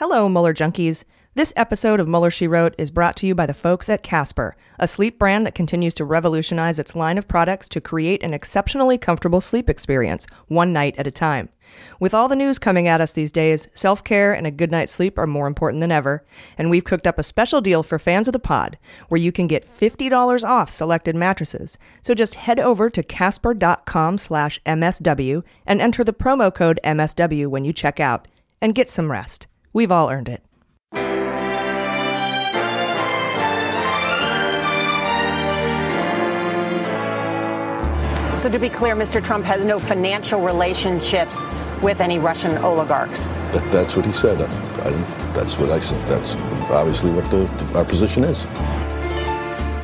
Hello, Mueller junkies. This episode of Mueller She Wrote is brought to you by the folks at Casper, a sleep brand that continues to revolutionize its line of products to create an exceptionally comfortable sleep experience, one night at a time. With all the news coming at us these days, self care and a good night's sleep are more important than ever, and we've cooked up a special deal for fans of the pod where you can get $50 off selected mattresses. So just head over to casper.com slash MSW and enter the promo code MSW when you check out, and get some rest. We've all earned it. So, to be clear, Mr. Trump has no financial relationships with any Russian oligarchs. That, that's what he said. I, I, that's what I said. That's obviously what the, our position is.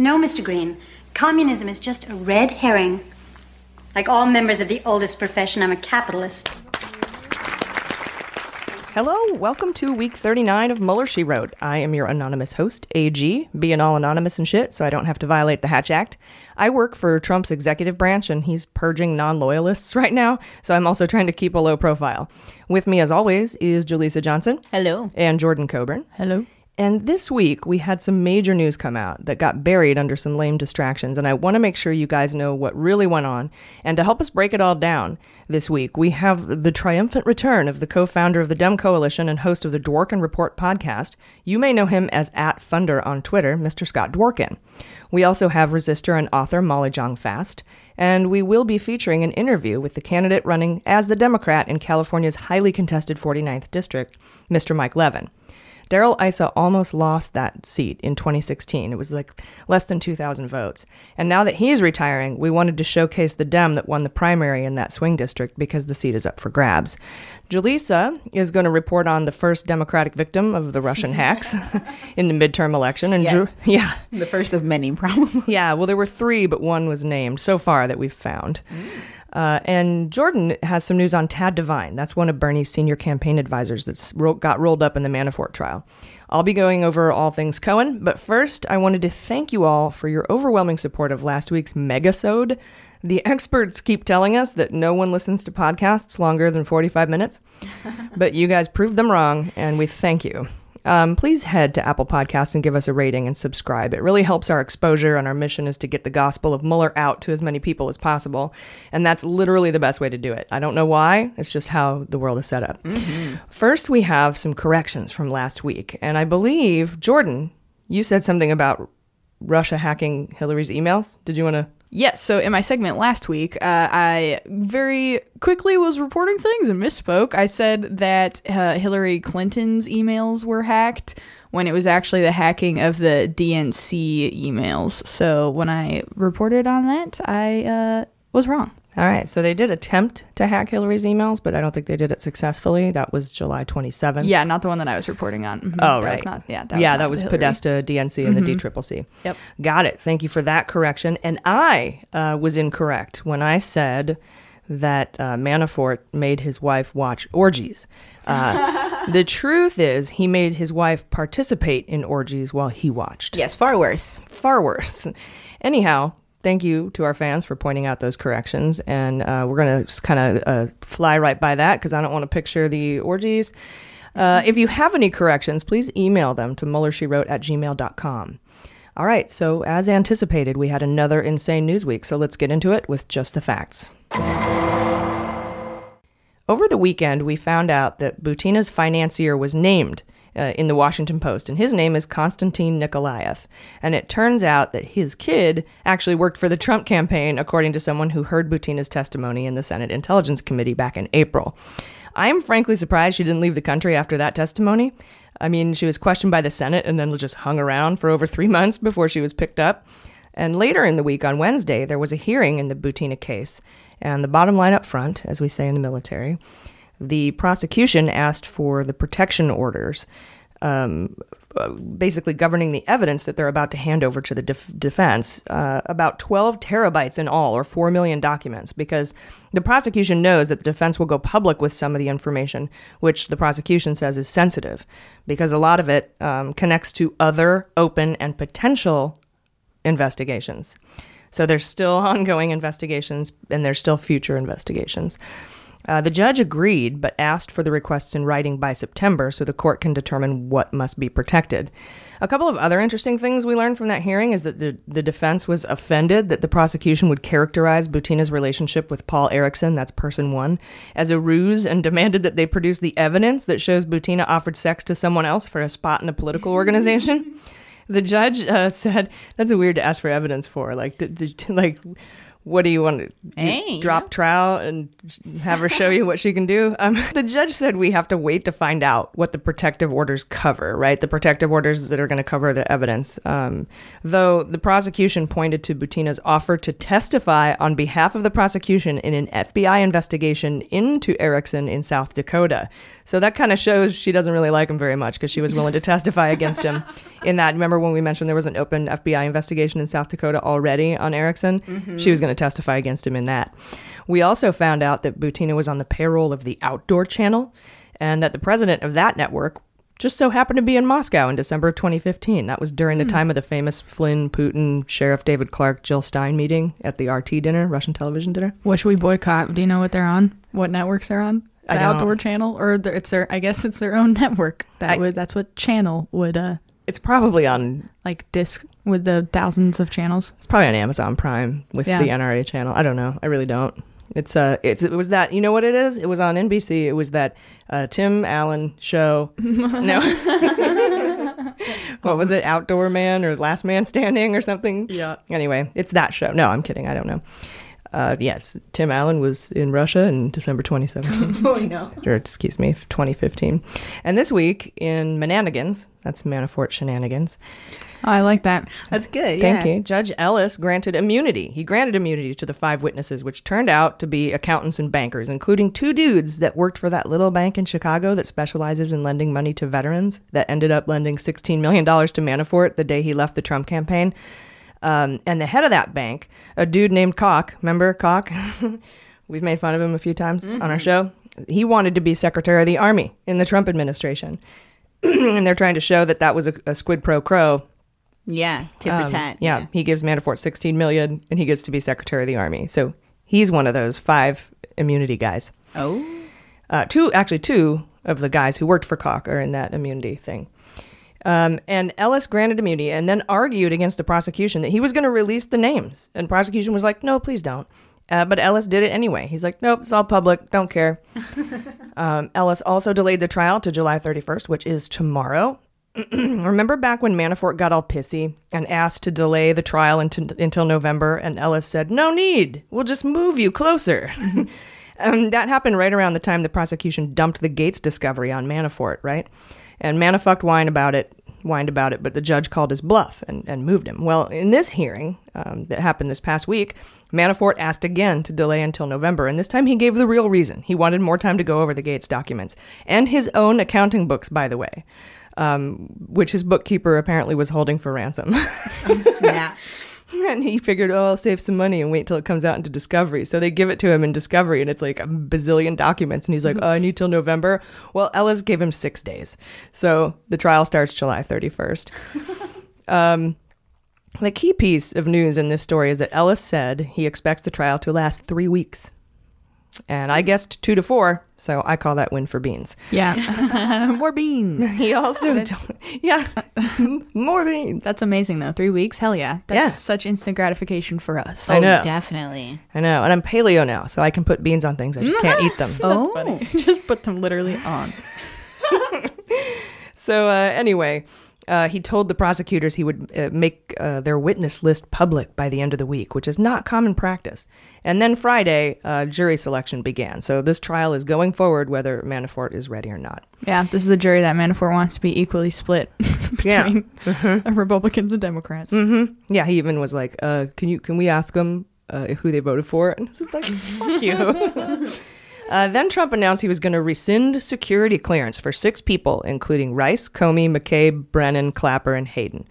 No, Mr. Green. Communism is just a red herring. Like all members of the oldest profession, I'm a capitalist. Hello, welcome to week 39 of Mueller She Wrote. I am your anonymous host, AG, being all anonymous and shit so I don't have to violate the Hatch Act. I work for Trump's executive branch and he's purging non loyalists right now, so I'm also trying to keep a low profile. With me, as always, is Jaleesa Johnson. Hello. And Jordan Coburn. Hello. And this week, we had some major news come out that got buried under some lame distractions. And I want to make sure you guys know what really went on. And to help us break it all down this week, we have the triumphant return of the co founder of the Dem Coalition and host of the Dworkin Report podcast. You may know him as at Funder on Twitter, Mr. Scott Dworkin. We also have resistor and author Molly Jong Fast. And we will be featuring an interview with the candidate running as the Democrat in California's highly contested 49th district, Mr. Mike Levin. Darrell Issa almost lost that seat in 2016. It was like less than 2,000 votes. And now that he's retiring, we wanted to showcase the Dem that won the primary in that swing district because the seat is up for grabs. Jaleesa is going to report on the first Democratic victim of the Russian hacks in the midterm election. And Yes. Drew, yeah, The first of many, probably. yeah. Well, there were three, but one was named so far that we've found. Mm. Uh, and Jordan has some news on Tad Devine. That's one of Bernie's senior campaign advisors that's ro- got rolled up in the Manafort trial. I'll be going over all things Cohen, but first, I wanted to thank you all for your overwhelming support of last week's megasode. The experts keep telling us that no one listens to podcasts longer than 45 minutes, but you guys proved them wrong, and we thank you. Um, please head to Apple Podcasts and give us a rating and subscribe. It really helps our exposure, and our mission is to get the gospel of Mueller out to as many people as possible. And that's literally the best way to do it. I don't know why, it's just how the world is set up. First, we have some corrections from last week. And I believe, Jordan, you said something about Russia hacking Hillary's emails. Did you want to? Yes, so in my segment last week, uh, I very quickly was reporting things and misspoke. I said that uh, Hillary Clinton's emails were hacked when it was actually the hacking of the DNC emails. So when I reported on that, I uh, was wrong. All right, so they did attempt to hack Hillary's emails, but I don't think they did it successfully. That was July 27th. Yeah, not the one that I was reporting on. Mhm. Oh, That right. not, yeah, that yeah, was that was Hillary. Podesta, DNC, and the DCCC. Yep. Got it. Thank you for that correction. And I uh, was incorrect when I said that uh, Manafort made his wife watch orgies. Uh, the truth is, he made his wife participate in orgies while he watched. Yes, far worse. Far worse. Anyhow, thank you to our fans for pointing out those corrections. And uh, we're going to kind of uh, fly right by that because I don't want to picture the orgies. Uh, if you have any corrections, please email them to muellershewrote at gmail.com. All right, so as anticipated, we had another insane news week, so let's get into it with just the facts. Over the weekend, we found out that Butina's financier was named uh, in the Washington Post, and his name is Konstantin Nikolaev. And it turns out that his kid actually worked for the Trump campaign, according to someone who heard Butina's testimony in the Senate Intelligence Committee back in April. I am frankly surprised she didn't leave the country after that testimony. I mean, she was questioned by the Senate and then just hung around for over three months before she was picked up. And later in the week, on Wednesday, there was a hearing in the Butina case. And the bottom line up front, as we say in the military, the prosecution asked for the protection orders, um, basically governing the evidence that they're about to hand over to the def- defense, uh, about 12 terabytes in all, or 4 million documents, because the prosecution knows that the defense will go public with some of the information, which the prosecution says is sensitive, because a lot of it um, connects to other open and potential investigations. So there's still ongoing investigations and there's still future investigations. Uh, the judge agreed, but asked for the requests in writing by September so the court can determine what must be protected. A couple of other interesting things we learned from that hearing is that the, the defense was offended that the prosecution would characterize Butina's relationship with Paul Erickson, that's person one, as a ruse and demanded that they produce the evidence that shows Butina offered sex to someone else for a spot in a political organization. the judge uh, said, "That's a weird to ask for evidence for. Like, d- d- like, what do you want to? Hey, drop trial and have her show you what she can do?" Um, the judge said we have to wait to find out what the protective orders cover. Right, the protective orders that are going to cover the evidence. Um, though the prosecution pointed to Butina's offer to testify on behalf of the prosecution in an FBI investigation into Erickson in South Dakota. So that kind of shows she doesn't really like him very much because she was willing to testify against him in that. Remember when we mentioned there was an open FBI investigation in South Dakota already on Erickson? Mhm. She was going to testify against him in that. We also found out that Butina was on the payroll of the Outdoor Channel and that the president of that network just so happened to be in Moscow in December of 2015. That was during the Hmm. time of the famous Flynn, Putin, Sheriff David Clarke, Jill Stein meeting at the RT dinner, Russian television dinner. What should we boycott? Do you know what they're on? What networks they're on? The I. Outdoor Channel, or the, it's their? I guess it's their own network. That would that's what channel would. uh It's probably on like disc with the thousands of channels. It's probably on Amazon Prime with Yeah. the NRA channel. I don't know. I really don't. It's uh, it's it was that you know what it is. It was on NBC. It was that uh, Tim Allen show. no, what was it? Outdoor Man or Last Man Standing or something? Yeah. Anyway, it's that show. No, I'm kidding. I don't know. Uh, yeah, Tim Allen was in Russia in December 2017. Oh, no. Or excuse me, 2015. And this week in Menanigans, that's Manafort shenanigans. Oh, I like that. That's good. Thank yeah. you. Judge Ellis granted immunity. He granted immunity to the five witnesses, which turned out to be accountants and bankers, including two dudes that worked for that little bank in Chicago that specializes in lending money to veterans, that ended up lending $16 million to Manafort the day he left the Trump campaign. Um, and the head of that bank, a dude named Calk, remember Calk? We've made fun of him a few times on our show. He wanted to be Secretary of the Army in the Trump administration. and they're trying to show that that was a, a squid pro quo Yeah. Tit for um, tat. Yeah, he gives Manafort 16 million and he gets to be Secretary of the Army. So he's one of those five immunity guys. Oh. Uh, two, actually, two of the guys who worked for Calk are in that immunity thing. Um, and Ellis granted immunity and then argued against the prosecution that he was going to release the names. And prosecution was like, no, please don't. Uh, but Ellis did it anyway. He's like, nope, it's all public. Don't care. um, Ellis also delayed the trial to July 31st, which is tomorrow. Remember back when Manafort got all pissy and asked to delay the trial until, until November, and Ellis said, No need. We'll just move you closer. um, that happened right around the time the prosecution dumped the Gates discovery on Manafort, right? And Manafucked whined about it, whined about it, but the judge called his bluff and, and moved him. Well, in this hearing um, that happened this past week, Manafort asked again to delay until November, and this time he gave the real reason. He wanted more time to go over the Gates documents and his own accounting books, by the way, um, which his bookkeeper apparently was holding for ransom. Snap. and he figured, oh, I'll save some money and wait till it comes out into Discovery. So they give it to him in Discovery, and it's like a bazillion documents. And he's like, oh, I need till November. Well, Ellis gave him six days. So the trial starts July 31st. um, the key piece of news in this story is that Ellis said he expects the trial to last three weeks. And I guessed two to four, so I call that win for beans. Yeah, more beans. He also, That's- yeah, more beans. That's amazing though. Three weeks, hell yeah. That's Yeah. such instant gratification for us. I know. Definitely. I know, and I'm paleo now, so I can put beans on things. I just can't eat them. Oh. Just put them literally on. So uh, anyway, uh, he told the prosecutors he would uh, make uh, their witness list public by the end of the week, which is not common practice. And then Friday, uh, jury selection began. So this trial is going forward whether Manafort is ready or not. Yeah, this is a jury that Manafort wants to be equally split between Republicans and Democrats. Mm-hmm. Yeah, he even was like, uh, "Can you can we ask them uh, who they voted for?" And this is like, "Fuck you." Uh, then Trump announced he was going to rescind security clearance for six people, including Rice, Comey, McCabe, Brennan, Clapper, and Hayden.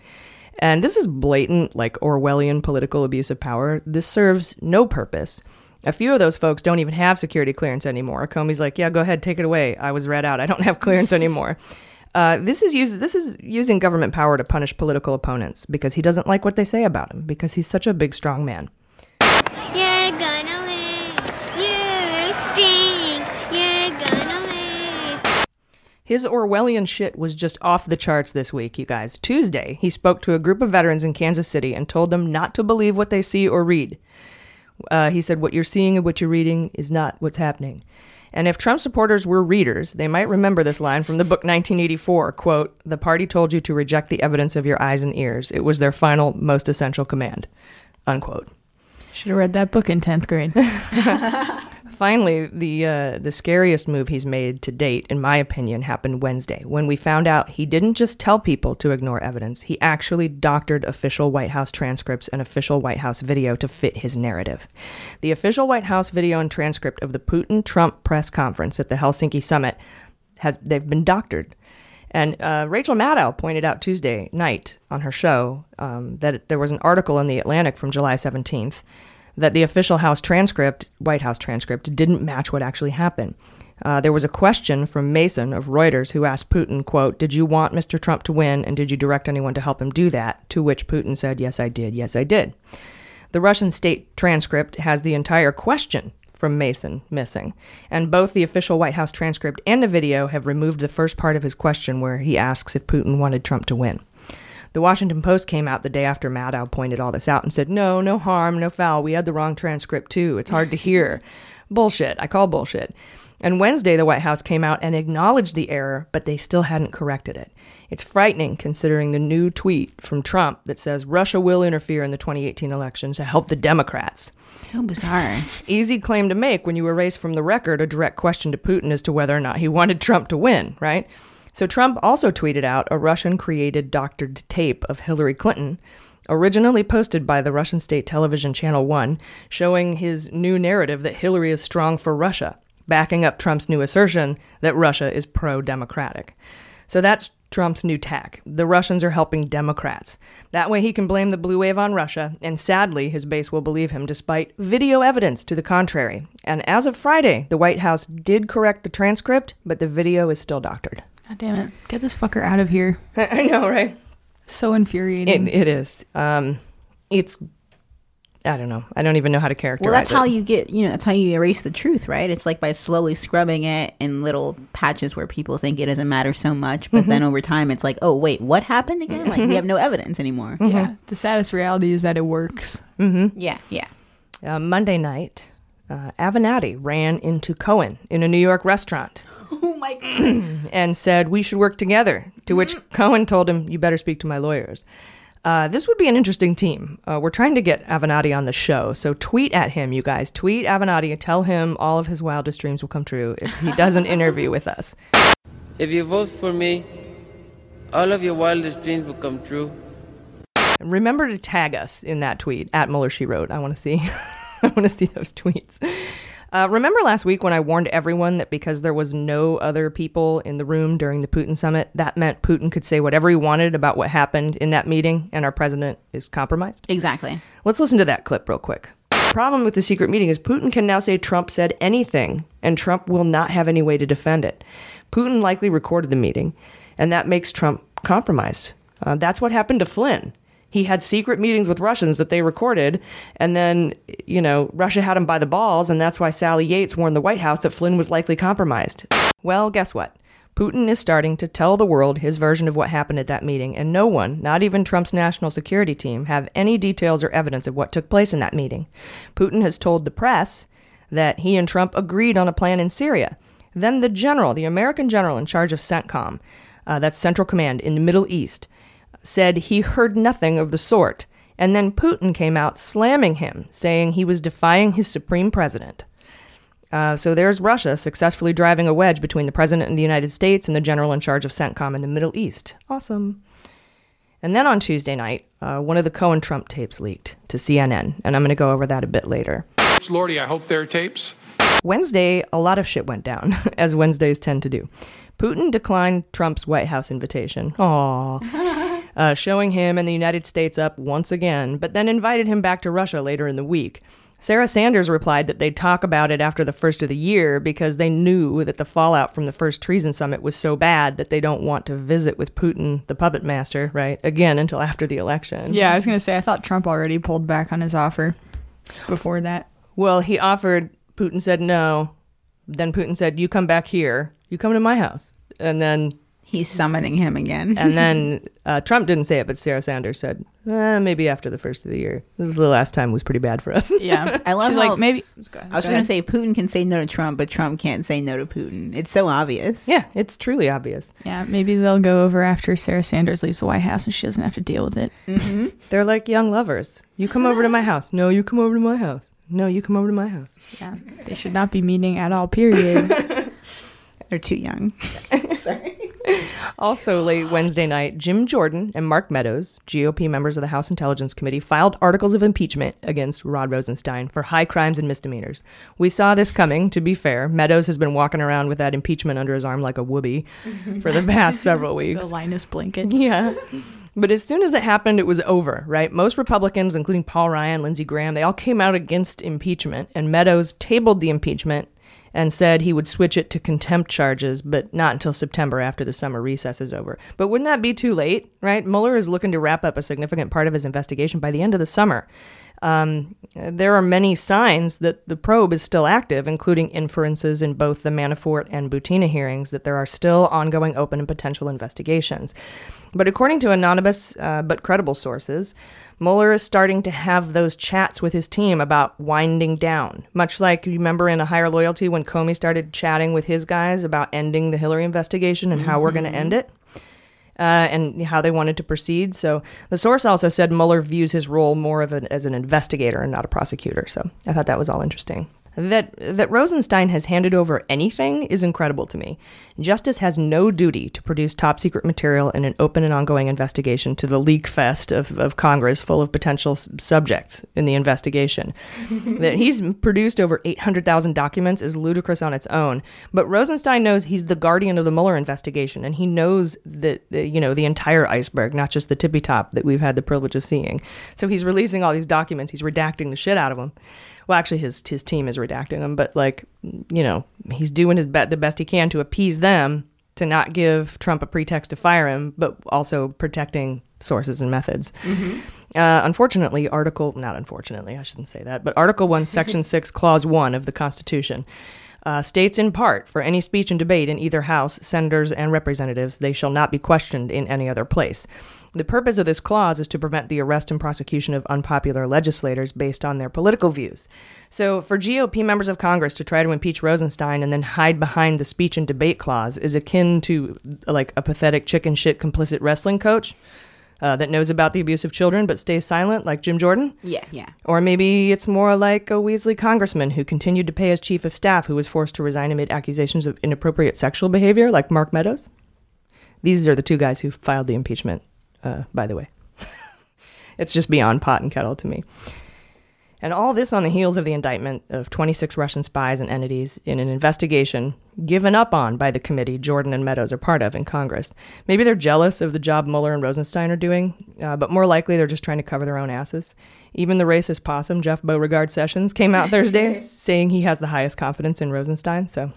And this is blatant, like Orwellian political abuse of power. This serves no purpose. A few of those folks don't even have security clearance anymore. Comey's like, "Yeah, go ahead, take it away. I was read out. I don't have clearance anymore." Uh, this is use, This is using government power to punish political opponents because he doesn't like what they say about him because he's such a big, strong man. You're gonna lose. You stink. You're gonna lose. His Orwellian shit was just off the charts this week, you guys. Tuesday, he spoke to a group of veterans in Kansas City and told them not to believe what they see or read. Uh, he said, What you're seeing and what you're reading is not what's happening. And if Trump supporters were readers, they might remember this line from the book 1984 quote, The party told you to reject the evidence of your eyes and ears. It was their final, most essential command. Unquote. Should have read that book in 10th grade. Finally, the uh, the scariest move he's made to date, in my opinion, happened Wednesday when we found out he didn't just tell people to ignore evidence; he actually doctored official White House transcripts and official White House video to fit his narrative. The official White House video and transcript of the Putin-Trump press conference at the Helsinki summit has they've been doctored. And uh, Rachel Maddow pointed out Tuesday night on her show um, that there was an article in the Atlantic from July 17th that the official House transcript, White House transcript, didn't match what actually happened. Uh, there was a question from Mason of Reuters who asked Putin, quote, Did you want Mr. Trump to win and did you direct anyone to help him do that? To which Putin said, Yes, I did. Yes, I did. The Russian state transcript has the entire question from Mason missing. And both the official White House transcript and the video have removed the first part of his question where he asks if Putin wanted Trump to win. The Washington Post came out the day after Maddow pointed all this out and said, No, no harm, no foul. We had the wrong transcript too. It's hard to hear. bullshit. I call bullshit. And Wednesday, the White House came out and acknowledged the error, but they still hadn't corrected it. It's frightening considering the new tweet from Trump that says Russia will interfere in the 2018 election to help the Democrats. So bizarre. Easy claim to make when you erase from the record a direct question to Putin as to whether or not he wanted Trump to win, right? So Trump also tweeted out a Russian created doctored tape of Hillary Clinton, originally posted by the Russian state television channel 1, showing his new narrative that Hillary is strong for Russia, backing up Trump's new assertion that Russia is pro democratic. So that's Trump's new tack. The Russians are helping Democrats. That way he can blame the blue wave on Russia, and sadly, his base will believe him despite video evidence to the contrary. And as of Friday, the White House did correct the transcript, but the video is still doctored. God damn it. Get this fucker out of here. I know, right? So infuriating. It, it is. Um, it's. I don't know. I don't even know how to characterize Well, that's it. how you get, you know, that's how you erase the truth, right? It's like by slowly scrubbing it in little patches where people think it doesn't matter so much. But then over time, it's like, oh, wait, what happened again? Like, we have no evidence anymore. Yeah. The saddest reality is that it works. Mm-hmm. Yeah, yeah. Uh, Monday night, uh, Avenatti ran into Cohen in a New York restaurant. My God. and said we should work together. To which Cohen told him, "You better speak to my lawyers." Uh, this would be an interesting team. Uh, we're trying to get Avenatti on the show, so tweet at him, you guys. Tweet Avenatti and tell him all of his wildest dreams will come true if he does an interview with us. If you vote for me, all of your wildest dreams will come true. Remember to tag us in that tweet at Mueller She Wrote. I want to see. I want to see those tweets. Uh, remember last week when I warned everyone that because there was no other people in the room during the Putin summit, that meant Putin could say whatever he wanted about what happened in that meeting and our president is compromised? Exactly. Let's listen to that clip real quick. The problem with the secret meeting is Putin can now say Trump said anything, and Trump will not have any way to defend it. Putin likely recorded the meeting, and that makes Trump compromised. Uh, that's what happened to Flynn. He had secret meetings with Russians that they recorded, and then, you know, Russia had him by the balls, and that's why Sally Yates warned the White House that Flynn was likely compromised. Well, guess what? Putin is starting to tell the world his version of what happened at that meeting, and no one, not even Trump's national security team, have any details or evidence of what took place in that meeting. Putin has told the press that he and Trump agreed on a plan in Syria. Then the general, the American general in charge of CENTCOM, uh, that's Central Command in the Middle East, said he heard nothing of the sort. And then Putin came out slamming him, saying he was defying his supreme president. Uh, so there's Russia successfully driving a wedge between the president of the United States and the general in charge of CENTCOM in the Middle East. Awesome. And then on Tuesday night, uh, one of the Cohen Trump tapes leaked to CNN, and I'm going to go over that a bit later. Lordy, I hope there are tapes. Wednesday, a lot of shit went down, as Wednesdays tend to do. Putin declined Trump's White House invitation. Aww. uh, showing him and the United States up once again, but then invited him back to Russia later in the week. Sarah Sanders replied that they'd talk about it after the first of the year because they knew that the fallout from the first treason summit was so bad that they don't want to visit with Putin, the puppet master, right, again until after the election. Yeah, I was gonna say I thought Trump already pulled back on his offer before that. Well, he offered, Putin said no. Then Putin said, You come back here, you come to my house. And then He's summoning him again. and then uh, Trump didn't say it, but Sarah Sanders said, eh, maybe after the first of the year. This was the last time was pretty bad for us. Yeah, I love She's how like maybe. I was Go gonna ahead. say Putin can say no to Trump, but Trump can't say no to Putin. It's so obvious. Yeah, it's truly obvious. Yeah, maybe they'll go over after Sarah Sanders leaves the White House and she doesn't have to deal with it. Mm-hmm. They're like young lovers. You come over to my house. No, you come over to my house. No, you come over to my house. Yeah, they should not be meeting at all. Period. They're too young. Sorry. Also, late Wednesday night, Jim Jordan and Mark Meadows, GOP members of the House Intelligence Committee, filed articles of impeachment against Rod Rosenstein for high crimes and misdemeanors. We saw this coming, to be fair. Meadows has been walking around with that impeachment under his arm like a whoopee for the past several weeks. the Linus blanket. Yeah. But as soon as it happened, it was over, right? Most Republicans, including Paul Ryan, Lindsey Graham, they all came out against impeachment, and Meadows tabled the impeachment and said he would switch it to contempt charges, but not until September after the summer recess is over. But wouldn't that be too late, right? Mueller is looking to wrap up a significant part of his investigation by the end of the summer. Um, there are many signs that the probe is still active, including inferences in both the Manafort and Butina hearings that there are still ongoing open and potential investigations. But according to anonymous uh, but credible sources, Mueller is starting to have those chats with his team about winding down. Much like you remember in A Higher Loyalty when Comey started chatting with his guys about ending the Hillary investigation and how we're going to end it uh, and how they wanted to proceed. So the source also said Mueller views his role more of an, as an investigator and not a prosecutor. So I thought that was all interesting. That that Rosenstein has handed over anything is incredible to me. Justice has no duty to produce top secret material in an open and ongoing investigation to the leak fest of, of Congress full of potential s- subjects in the investigation. that he's produced over 800,000 documents is ludicrous on its own. But Rosenstein knows he's the guardian of the Mueller investigation, and he knows that the, you know the entire iceberg, not just the tippy top that we've had the privilege of seeing. So he's releasing all these documents. He's redacting the shit out of them. Well, actually, his his team is redacting them, but like you know, he's doing his be- the best he can to appease them to not give Trump a pretext to fire him, but also protecting sources and methods. Uh, unfortunately, Article, not unfortunately, I shouldn't say that, but Article 1, Section 6, Clause 1 of the Constitution uh, states in part for any speech and debate in either House, senators, and representatives, they shall not be questioned in any other place. The purpose of this clause is to prevent the arrest and prosecution of unpopular legislators based on their political views. So, for GOP members of Congress to try to impeach Rosenstein and then hide behind the speech and debate clause is akin to like a pathetic chicken shit complicit wrestling coach uh, that knows about the abuse of children but stays silent, like Jim Jordan. Yeah, yeah. Or maybe it's more like a Weasley congressman who continued to pay his chief of staff who was forced to resign amid accusations of inappropriate sexual behavior, like Mark Meadows. These are the two guys who filed the impeachment, uh, by the way. it's just beyond pot and kettle to me. And all this on the heels of the indictment of 26 Russian spies and entities in an investigation given up on by the committee Jordan and Meadows are part of in Congress. Maybe they're jealous of the job Mueller and Rosenstein are doing, uh, but more likely they're just trying to cover their own asses. Even the racist possum, Jeff Beauregard Sessions, came out Thursday saying he has the highest confidence in Rosenstein. So,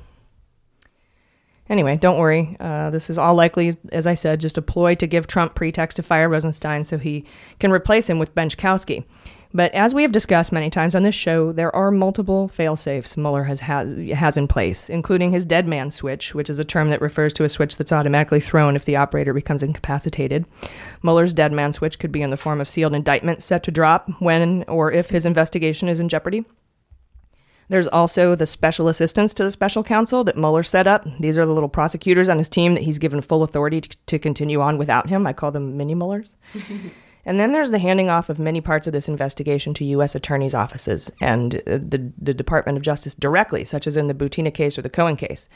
anyway, don't worry. Uh, this is all likely, as I said, just a ploy to give Trump pretext to fire Rosenstein so he can replace him with Benczkowski. But as we have discussed many times on this show, there are multiple fail-safes Mueller has, has has in place, including his dead man switch, which is a term that refers to a switch that's automatically thrown if the operator becomes incapacitated. Mueller's dead man switch could be in the form of sealed indictments set to drop when or if his investigation is in jeopardy. There's also the special assistants to the special counsel that Mueller set up. These are the little prosecutors on his team that he's given full authority to, to continue on without him. I call them mini Muellers. And then there's the handing off of many parts of this investigation to U.S. attorneys' offices and uh, the, the Department of Justice directly, such as in the Butina case or the Cohen case.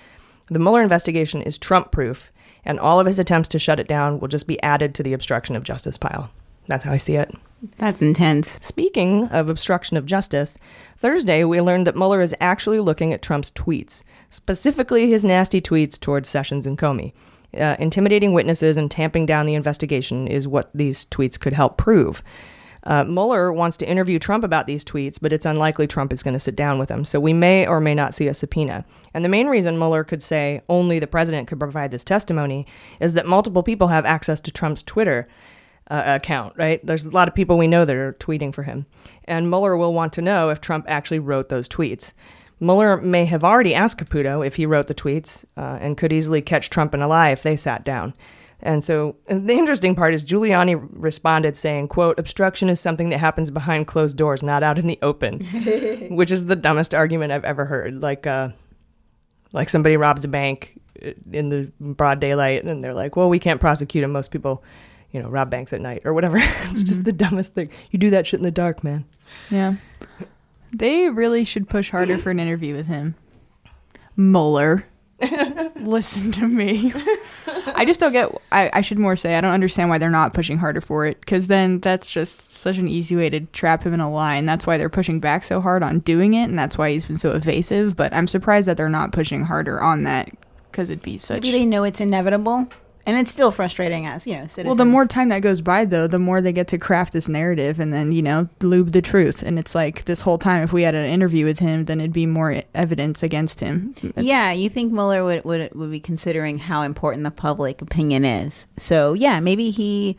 The Mueller investigation is Trump proof, and all of his attempts to shut it down will just be added to the obstruction of justice pile. That's how I see it. That's intense. Speaking of obstruction of justice, Thursday we learned that Mueller is actually looking at Trump's tweets, specifically his nasty tweets towards Sessions and Comey. Uh, intimidating witnesses and tamping down the investigation is what these tweets could help prove. Uh, Mueller wants to interview Trump about these tweets, but it's unlikely Trump is going to sit down with him. So we may or may not see a subpoena. And the main reason Mueller could say only the president could provide this testimony is that multiple people have access to Trump's Twitter uh, account, right? There's a lot of people we know that are tweeting for him. And Mueller will want to know if Trump actually wrote those tweets. Mueller may have already asked Caputo if he wrote the tweets uh, and could easily catch Trump in a lie if they sat down. And so and the interesting part is Giuliani responded saying, quote, obstruction is something that happens behind closed doors, not out in the open, which is the dumbest argument I've ever heard. Like, uh, like somebody robs a bank uh, in the broad daylight and they're like, well, we can't prosecute him. Most people, you know, rob banks at night or whatever. it's just the dumbest thing. You do that shit in the dark, man. Yeah. They really should push harder for an interview with him. Mueller. Listen to me. I just don't get. I, I should more say I don't understand why they're not pushing harder for it because then that's just such an easy way to trap him in a lie, and that's why they're pushing back so hard on doing it, and that's why he's been so evasive. But I'm surprised that they're not pushing harder on that because it'd be such. Maybe they know it's inevitable, and it's still frustrating as you know citizens. Well, the more time that goes by, though, the more they get to craft this narrative and then, you know, lube the truth. And it's like this whole time, if we had an interview with him, then it'd be more evidence against him. It's- yeah, you think Mueller would, would would be considering how important the public opinion is. So yeah, maybe he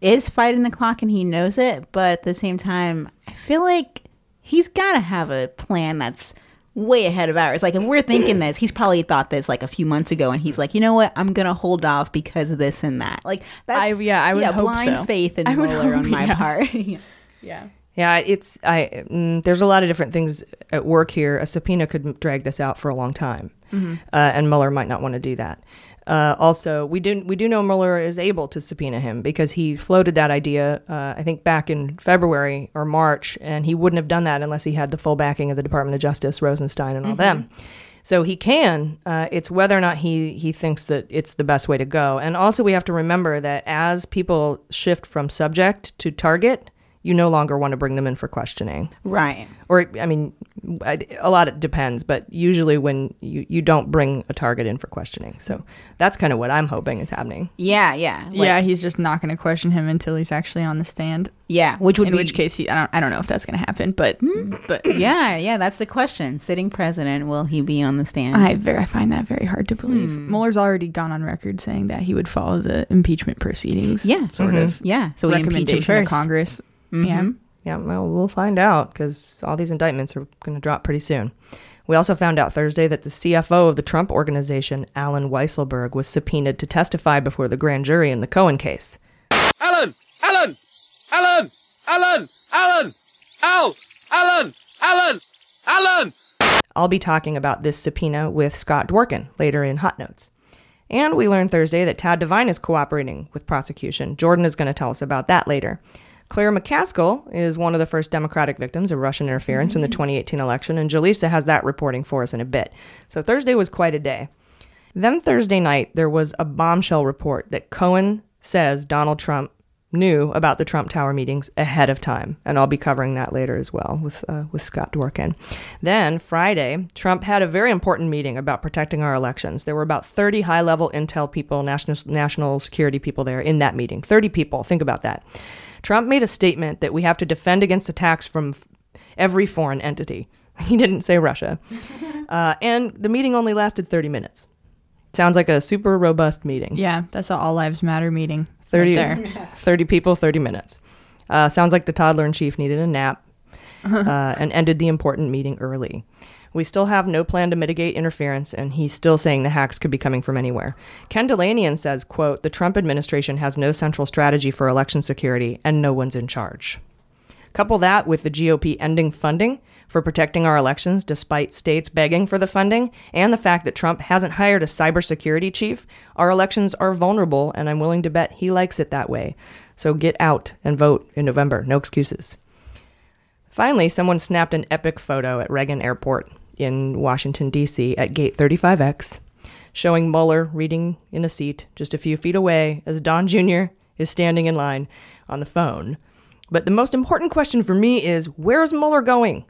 is fighting the clock and he knows it, but at the same time, I feel like he's got to have a plan that's way ahead of ours. Like if we're thinking this, he's probably thought this like a few months ago, and he's like, you know what, I'm gonna hold off because of this and that. Like that's I- yeah, I would hope blind so. faith in I Mueller on my yes. part. yeah. Yeah, it's I. Mm, there's a lot of different things at work here. A subpoena could drag this out for a long time, Mhm. uh, and Mueller might not want to do that. Uh, also, we do we do know Mueller is able to subpoena him because he floated that idea. Uh, I think back in February or March, and he wouldn't have done that unless he had the full backing of the Department of Justice, Rosenstein, and all them. So he can. Uh, it's whether or not he he thinks that it's the best way to go. And also, we have to remember that as people shift from subject to target, you no longer want to bring them in for questioning. Right. Or I mean, a lot it depends, but usually when you you don't bring a target in for questioning. So that's kind of what I'm hoping is happening. Yeah, yeah, like- yeah, he's just not going to question him until he's actually on the stand. Yeah, which would in be- which case he, I don't I don't know if that's going to happen, but but yeah, yeah, that's the question. Sitting president, will he be on the stand? I very I find that very hard to believe. Hmm. Mueller's already gone on record saying that he would follow the impeachment proceedings. Yeah. sort Mhm. of. Yeah, so we impeach him recommendation first. Congress. Mhm. Yeah. Yeah, well, we'll find out because all these indictments are going to drop pretty soon. We also found out Thursday that the CFO of the Trump organization, Allen Weisselberg, was subpoenaed to testify before the grand jury in the Cohen case. Alan! Alan! Alan! Alan! Alan! Al! Alan! Alan! Alan! I'll be talking about this subpoena with Scott Dworkin later in Hot Notes. And we learned Thursday that Tad Devine is cooperating with prosecution. Jordan is going to tell us about that later. Claire McCaskill is one of the first Democratic victims of Russian interference in the 2018 election, and Jaleesa has that reporting for us in a bit. So Thursday was quite a day. Then Thursday night, there was a bombshell report that Cohen says Donald Trump knew about the Trump Tower meetings ahead of time, and I'll be covering that later as well with uh, with Scott Dworkin. Then Friday, Trump had a very important meeting about protecting our elections. There were about 30 high-level intel people, national national security people there in that meeting. 30 people. Think about that. Trump made a statement that we have to defend against attacks from f- every foreign entity. He didn't say Russia. Uh, and the meeting only lasted 30 minutes. Sounds like a super robust meeting. Yeah, that's an All Lives Matter meeting. 30, right there. 30 people, 30 minutes. Uh, sounds like the toddler in chief needed a nap uh, and ended the important meeting early. We still have no plan to mitigate interference, and he's still saying the hacks could be coming from anywhere. Ken Dilanian says, quote, the Trump administration has no central strategy for election security, and no one's in charge. Couple that with the GOP ending funding for protecting our elections despite states begging for the funding, and the fact that Trump hasn't hired a cybersecurity chief, our elections are vulnerable, and I'm willing to bet he likes it that way. So get out and vote in November. No excuses. Finally, someone snapped an epic photo at Reagan Airport in Washington, D.C. at Gate 35X, showing Mueller reading in a seat just a few feet away as Don Jr. is standing in line on the phone. But the most important question for me is where's Mueller going?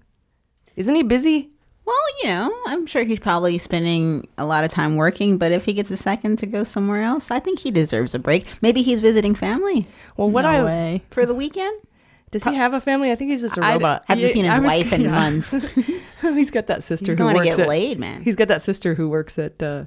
Isn't he busy? Well, you know, I'm sure he's probably spending a lot of time working, but if he gets a second to go somewhere else, I think he deserves a break. Maybe he's visiting family. Well, what No I way. for the weekend. Does he have a family? I think he's just a I- robot. I haven't seen his I wife in months. he's got that sister He's who works get at, laid, man. He's got that sister who works at uh,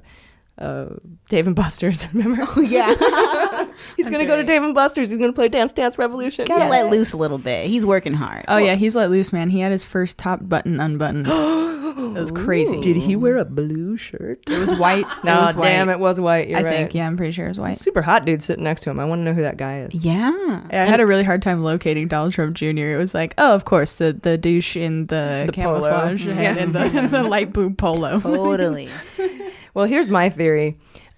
uh, Dave and Buster's. Remember? Oh, yeah, he's going to go to. Dave and Buster's. He's going to play Dance Dance Revolution. gotta let loose a little bit. He's working hard. Oh yeah, he's let loose, man. He had his first top button unbuttoned. it was crazy. Did he wear a blue shirt? It was white. No, it was white. damn, it was white. You're I right. think. Yeah, I'm pretty sure it was white. Super hot dude sitting next to him. I want to know who that guy is. Yeah. I had a really hard time locating Donald Trump Jr. It was like, oh, of course, the the douche in the, The polo. camouflage hat and the, the light blue polo. Totally. Well, here's my theory.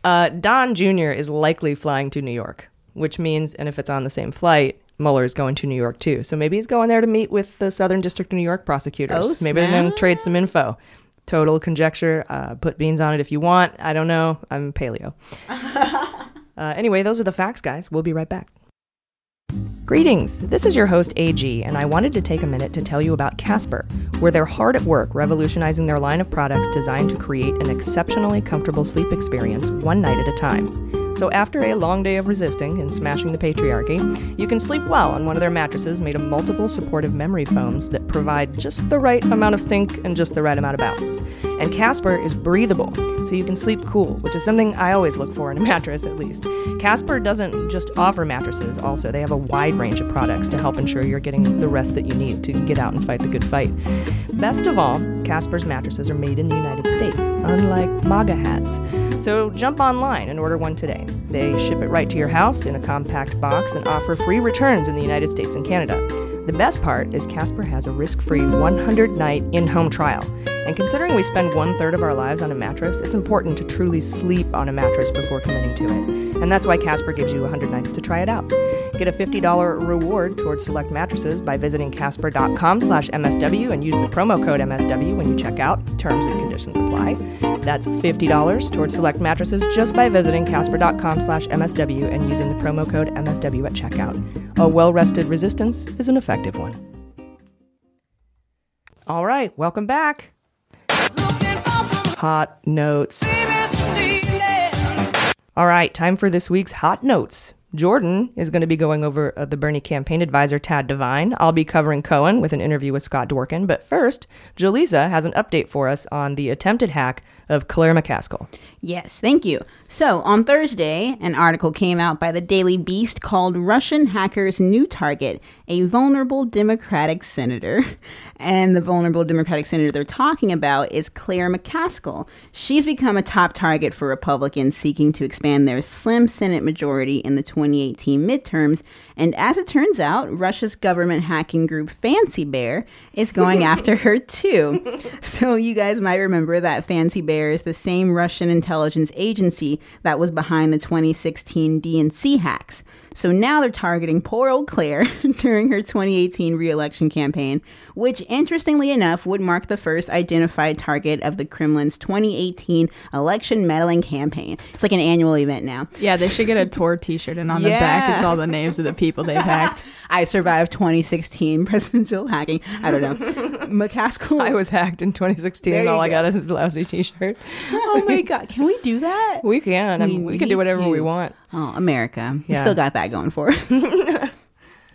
Uh, Don Jr. is likely flying to New York, which means, and if it's on the same flight, Mueller is going to New York too. So maybe he's going there to meet with the Southern District of New York prosecutors. Oh, maybe they're going to trade some info. Total conjecture. Uh, put beans on it if you want. I don't know. I'm paleo. uh, anyway, those are the facts, guys. We'll be right back. Greetings. This is your host, AG, and I wanted to take a minute to tell you about Casper, where they're hard at work revolutionizing their line of products designed to create an exceptionally comfortable sleep experience one night at a time. So, after a long day of resisting and smashing the patriarchy, you can sleep well on one of their mattresses made of multiple supportive memory foams that provide just the right amount of sink and just the right amount of bounce. And Casper is breathable, so you can sleep cool, which is something I always look for in a mattress at least. Casper doesn't just offer mattresses, also, they have a wide range of products to help ensure you're getting the rest that you need to get out and fight the good fight. Best of all, Casper's mattresses are made in the United States, unlike MAGA hats. So jump online and order one today. They ship it right to your house in a compact box and offer free returns in the United States and Canada. The best part is Casper has a risk free 100 night in home trial. And considering we spend one third of our lives on a mattress, it's important to truly sleep on a mattress before committing to it. And that's why Casper gives you 100 nights to try it out. Get a $50 reward towards select mattresses by visiting casper.com slash MSW and use the promo code MSW when you check out. Terms and conditions apply. That's $50 towards select mattresses just by visiting casper.com slash MSW and using the promo code MSW at checkout. A well-rested resistance is an effective one. All right, welcome back. Hot notes. All right, time for this week's hot notes. Jordan is going to be going over uh, the Bernie campaign advisor Tad Devine. I'll be covering Cohen with an interview with Scott Dworkin. But first, Jaleesa has an update for us on the attempted hack of Claire McCaskill. Yes, thank you. So, on Thursday, an article came out by the Daily Beast called Russian Hackers' New Target, a vulnerable Democratic senator. And the vulnerable Democratic senator they're talking about is Claire McCaskill. She's become a top target for Republicans seeking to expand their slim Senate majority in the 2018 midterms. And as it turns out, Russia's government hacking group Fancy Bear is going after her too. So, you guys might remember that Fancy Bear is the same Russian intelligence agency that was behind the 2016 DNC hacks. So now they're targeting poor old Claire during her 2018 reelection campaign, which interestingly enough would mark the first identified target of the Kremlin's 2018 election meddling campaign. It's like an annual event now. Yeah, they should get a tour T-shirt, and on the back it's all the names of the people they've hacked. I survived 2016 presidential hacking. I don't know. McCaskill. I was hacked in 2016 There and all you I got is this lousy t-shirt. oh my God. Can we do that? We can. I mean, we, can do whatever we want. Oh, America. We Yeah. still got that going for us.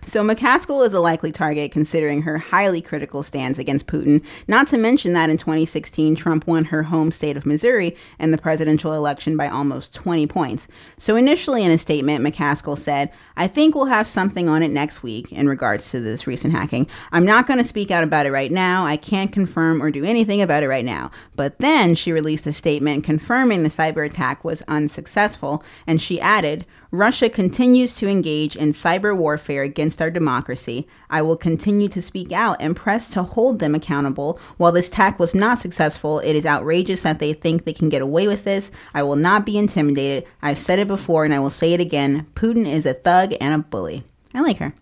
So McCaskill is a likely target considering her highly critical stance against Putin, not to mention that in 2016 Trump won her home state of Missouri in the presidential election by almost 20 points. So initially in a statement McCaskill said, "I think we'll have something on it next week in regards to this recent hacking. I'm not going to speak out about it right now. I can't confirm or do anything about it right now." But then she released a statement confirming the cyber attack was unsuccessful and she added, Russia continues to engage in cyber warfare against our democracy. I will continue to speak out and press to hold them accountable. While this attack was not successful, it is outrageous that they think they can get away with this. I will not be intimidated. I've said it before and I will say it again. Putin is a thug and a bully. I like her.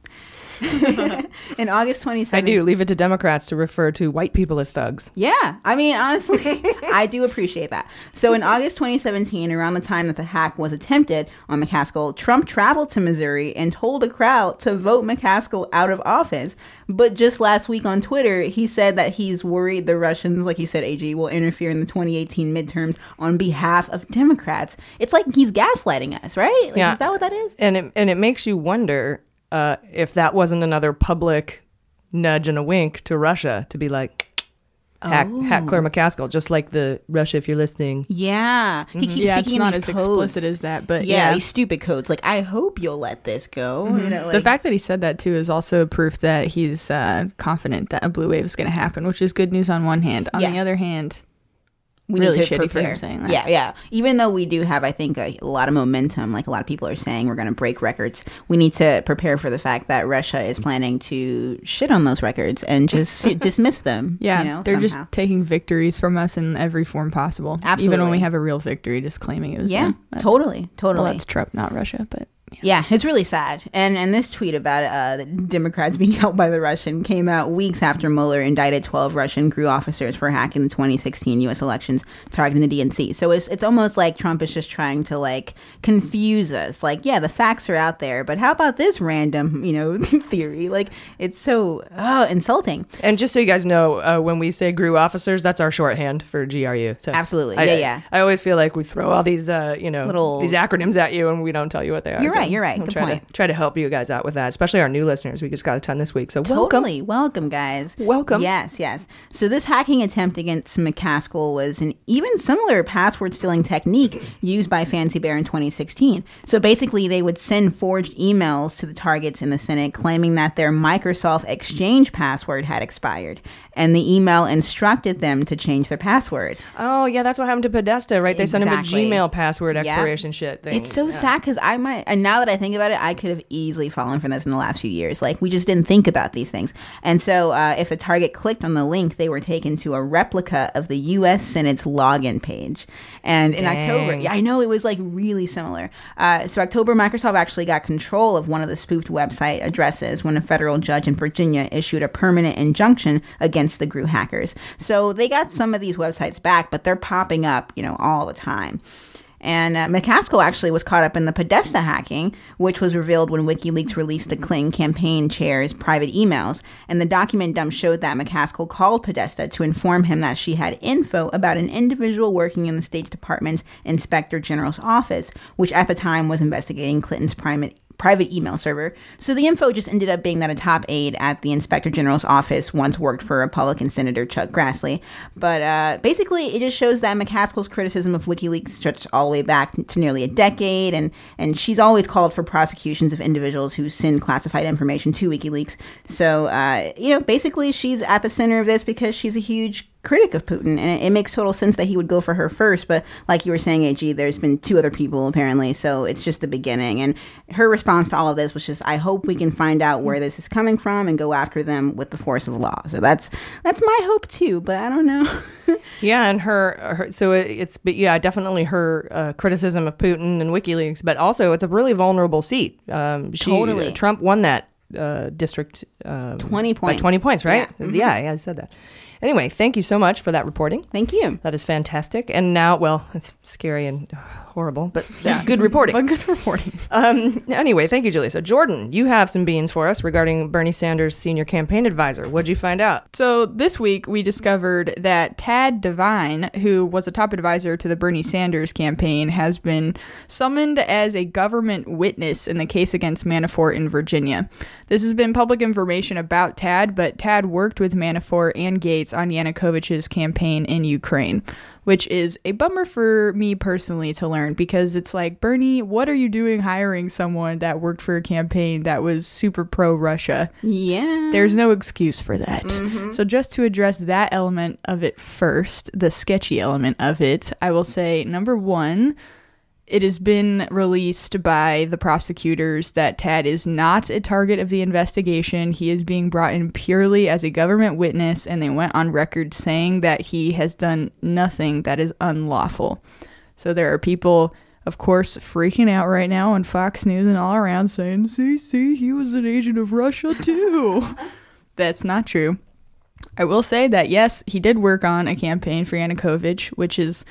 In August 2017. I do. Leave it to Democrats to refer to white people as thugs. Yeah, I mean, honestly, I do appreciate that. So, in August 2017, around the time that the hack was attempted on McCaskill, Trump traveled to Missouri and told a crowd to vote McCaskill out of office. But just last week on Twitter, he said that he's worried the Russians, like you said, AG, will interfere in the 2018 midterms on behalf of Democrats. It's like he's gaslighting us, right? Like, Yeah. Is that what that is? And it, and it makes you wonder uh, if that wasn't another public nudge and a wink to Russia to be like, hack, hack Claire McCaskill, just like the Russia, if you're listening. Yeah, he keeps Yeah, it's speaking in not these as codes. explicit as that, but yeah, yeah. these stupid codes. Like, I hope you'll let this go. Mm-hmm. You know, like, the fact that he said that too is also proof that he's uh, confident that a blue wave is going to happen, which is good news on one hand. On Yeah. the other hand, we really need to shitty for prepare. him saying that. Yeah, yeah. Even though we do have, I think, a, a lot of momentum, like a lot of people are saying we're going to break records, we need to prepare for the fact that Russia is planning to shit on those records and just dismiss them. Yeah, you know, they're somehow. just taking victories from us in every form possible. Absolutely. Even when we have a real victory, just claiming it was Yeah, them. That's- totally, totally. Well, that's Trump, not Russia, but Yeah, it's really sad. And and this tweet about uh, the Democrats being helped by the Russian came out weeks after Mueller indicted 12 Russian GRU officers for hacking the 2016 U.S. elections targeting the DNC. So it's it's almost like Trump is just trying to like confuse us. Like, yeah, the facts are out there, but how about this random, you know, theory? Like, it's so oh, insulting. And just so you guys know, uh, when we say GRU officers, that's our shorthand for GRU. So Absolutely. I, Yeah, yeah. I, always feel like we throw all these, uh, you know, Little- these acronyms at you, and we don't tell you what they are. You're right, you're right. we'll Good try point. To, try to help you guys out with that, especially our new listeners. We just got a ton this week, so welcome. Totally. Welcome, guys. Welcome. Yes, yes. So this hacking attempt against McCaskill was an even similar password stealing technique used by Fancy Bear in 2016. So basically, they would send forged emails to the targets in the Senate claiming that their Microsoft Exchange password had expired. And the email instructed them to change their password. Oh yeah, that's what happened to Podesta, right? They sent him a Gmail password expiration shit thing. It's so Yeah. sad because I might, and now that I think about it, I could have easily fallen for this in the last few years. Like we just didn't think about these things, and so uh, if a target clicked on the link, they were taken to a replica of the U.S. Senate's login page. And in October, yeah, I know it was like really similar. Uh, so October, Microsoft actually got control of one of the spoofed website addresses when a federal judge in Virginia issued a permanent injunction against the GRU hackers. So they got some of these websites back, but they're popping up, you know, all the time. And uh, McCaskill actually was caught up in the Podesta hacking, which was revealed when WikiLeaks released the Clinton campaign chair's private emails. And the document dump showed that McCaskill called Podesta to inform him that she had info about an individual working in the State Department's Inspector General's office, which at the time was investigating Clinton's private private email server. So the info just ended up being that a top aide at the Inspector General's office once worked for Republican Senator Chuck Grassley. But uh, basically, it just shows that McCaskill's criticism of WikiLeaks stretched all the way back to nearly a decade, and and she's always called for prosecutions of individuals who send classified information to WikiLeaks. So uh, you know, basically, she's at the center of this because she's a huge critic of Putin, and it, it makes total sense that he would go for her first. But like you were saying, AG, there's been two other people apparently, so it's just the beginning. And her response to all of this was just, "I hope we can find out where this is coming from and go after them with the force of law." So that's that's my hope too. But I don't know. Yeah, and her, her so it, it's but yeah, definitely her uh, criticism of Putin and WikiLeaks, but also it's a really vulnerable seat. Um, she, Totally. Trump won that uh, district um, 20 by points. twenty points, right? Yeah. Yeah. yeah, I said that. Anyway, thank you so much for that reporting. Thank you. That is fantastic. And now, well, it's scary and horrible, but yeah. good reporting. but good reporting. Um, anyway, thank you, Julie. So, Jordan, you have some beans for us regarding Bernie Sanders' senior campaign advisor. What'd you find out? So this week we discovered that Tad Devine, who was a top advisor to the Bernie Sanders campaign, has been summoned as a government witness in the case against Manafort in Virginia. This has been public information about Tad, but Tad worked with Manafort and Gates on Yanukovych's campaign in Ukraine, which is a bummer for me personally to learn because it's like, Bernie, what are you doing hiring someone that worked for a campaign that was super pro Russia? Yeah. There's no excuse for that. Mm-hmm. So, just to address that element of it first, the sketchy element of it, I will say number one, it has been released by the prosecutors that Tad is not a target of the investigation. He is being brought in purely as a government witness, and they went on record saying that he has done nothing that is unlawful. So there are people of course, freaking out right now on Fox News and all around saying, see, see, he was an agent of Russia too. That's not true. I will say that yes, he did work on a campaign for Yanukovych, which is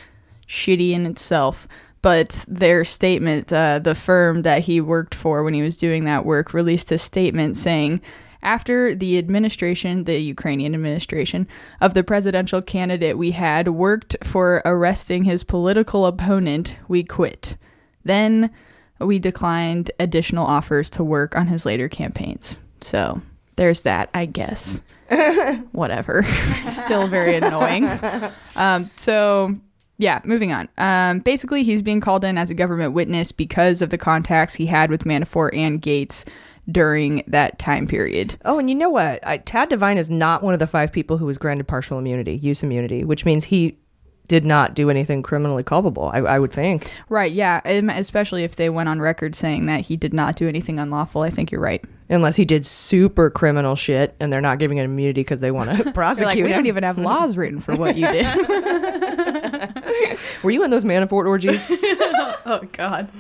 shitty in itself. But their statement, uh, the firm that he worked for when he was doing that work, released a statement saying, after the administration, the Ukrainian administration, of the presidential candidate we had worked for arresting his political opponent, we quit. Then we declined additional offers to work on his later campaigns. So there's that, I guess. Whatever. Still very annoying. Um, so yeah, moving on. Um, basically, he's being called in as a government witness because of the contacts he had with Manafort and Gates during that time period. Oh, and you know what? I, Tad Devine is not one of the five people who was granted partial immunity, use immunity, which means he did not do anything criminally culpable. I, I would think. Right? Yeah, especially if they went on record saying that he did not do anything unlawful. I think you're right. Unless he did super criminal shit, and they're not giving him immunity because they want to prosecute like, we him. don't even have laws written for what you did. Were you in those Manafort orgies? oh God,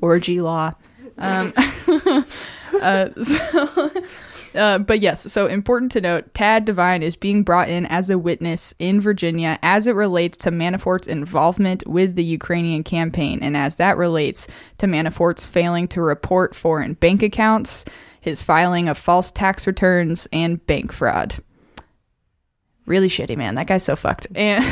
orgy law. Um, uh, so, uh, but yes, so important to note: Tad Devine is being brought in as a witness in Virginia as it relates to Manafort's involvement with the Ukrainian campaign, and as that relates to Manafort's failing to report foreign bank accounts, his filing of false tax returns, and bank fraud really shitty, man. That guy's so fucked. And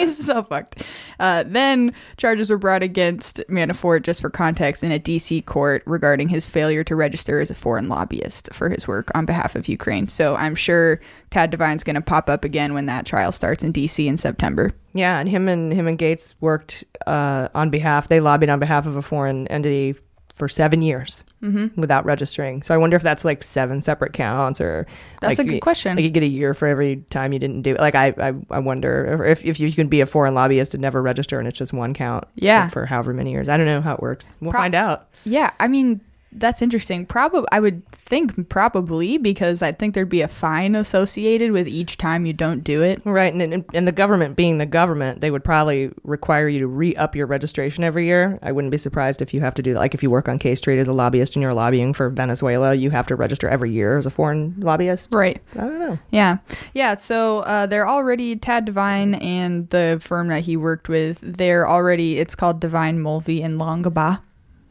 he's so fucked. Uh, then charges were brought against Manafort, just for context, in a DC court regarding his failure to register as a foreign lobbyist for his work on behalf of Ukraine. So I'm sure Tad Devine's going to pop up again when that trial starts in DC in September. Yeah, and him and him and Gates worked uh, on behalf. They lobbied on behalf of a foreign entity for seven years Mhm. without registering. So I wonder if that's like seven separate counts, or That's like a good question. Like you get a year for every time you didn't do it. Like I, I, I wonder if if you can be a foreign lobbyist and never register, and it's just one count. Yeah. for, for however many years. I don't know how it works. We'll Pro- find out. Yeah, I mean, that's interesting. Probably, I would think probably because I think there'd be a fine associated with each time you don't do it. Right, and, and and the government being the government, they would probably require you to re up your registration every year. I wouldn't be surprised if you have to do that. Like if you work on K Street as a lobbyist and you're lobbying for Venezuela, you have to register every year as a foreign lobbyist. Right. I don't know. Yeah. Yeah. So uh, they're already, Tad Devine and the firm that he worked with, they're already, it's called Devine Mulvey and Longabaugh.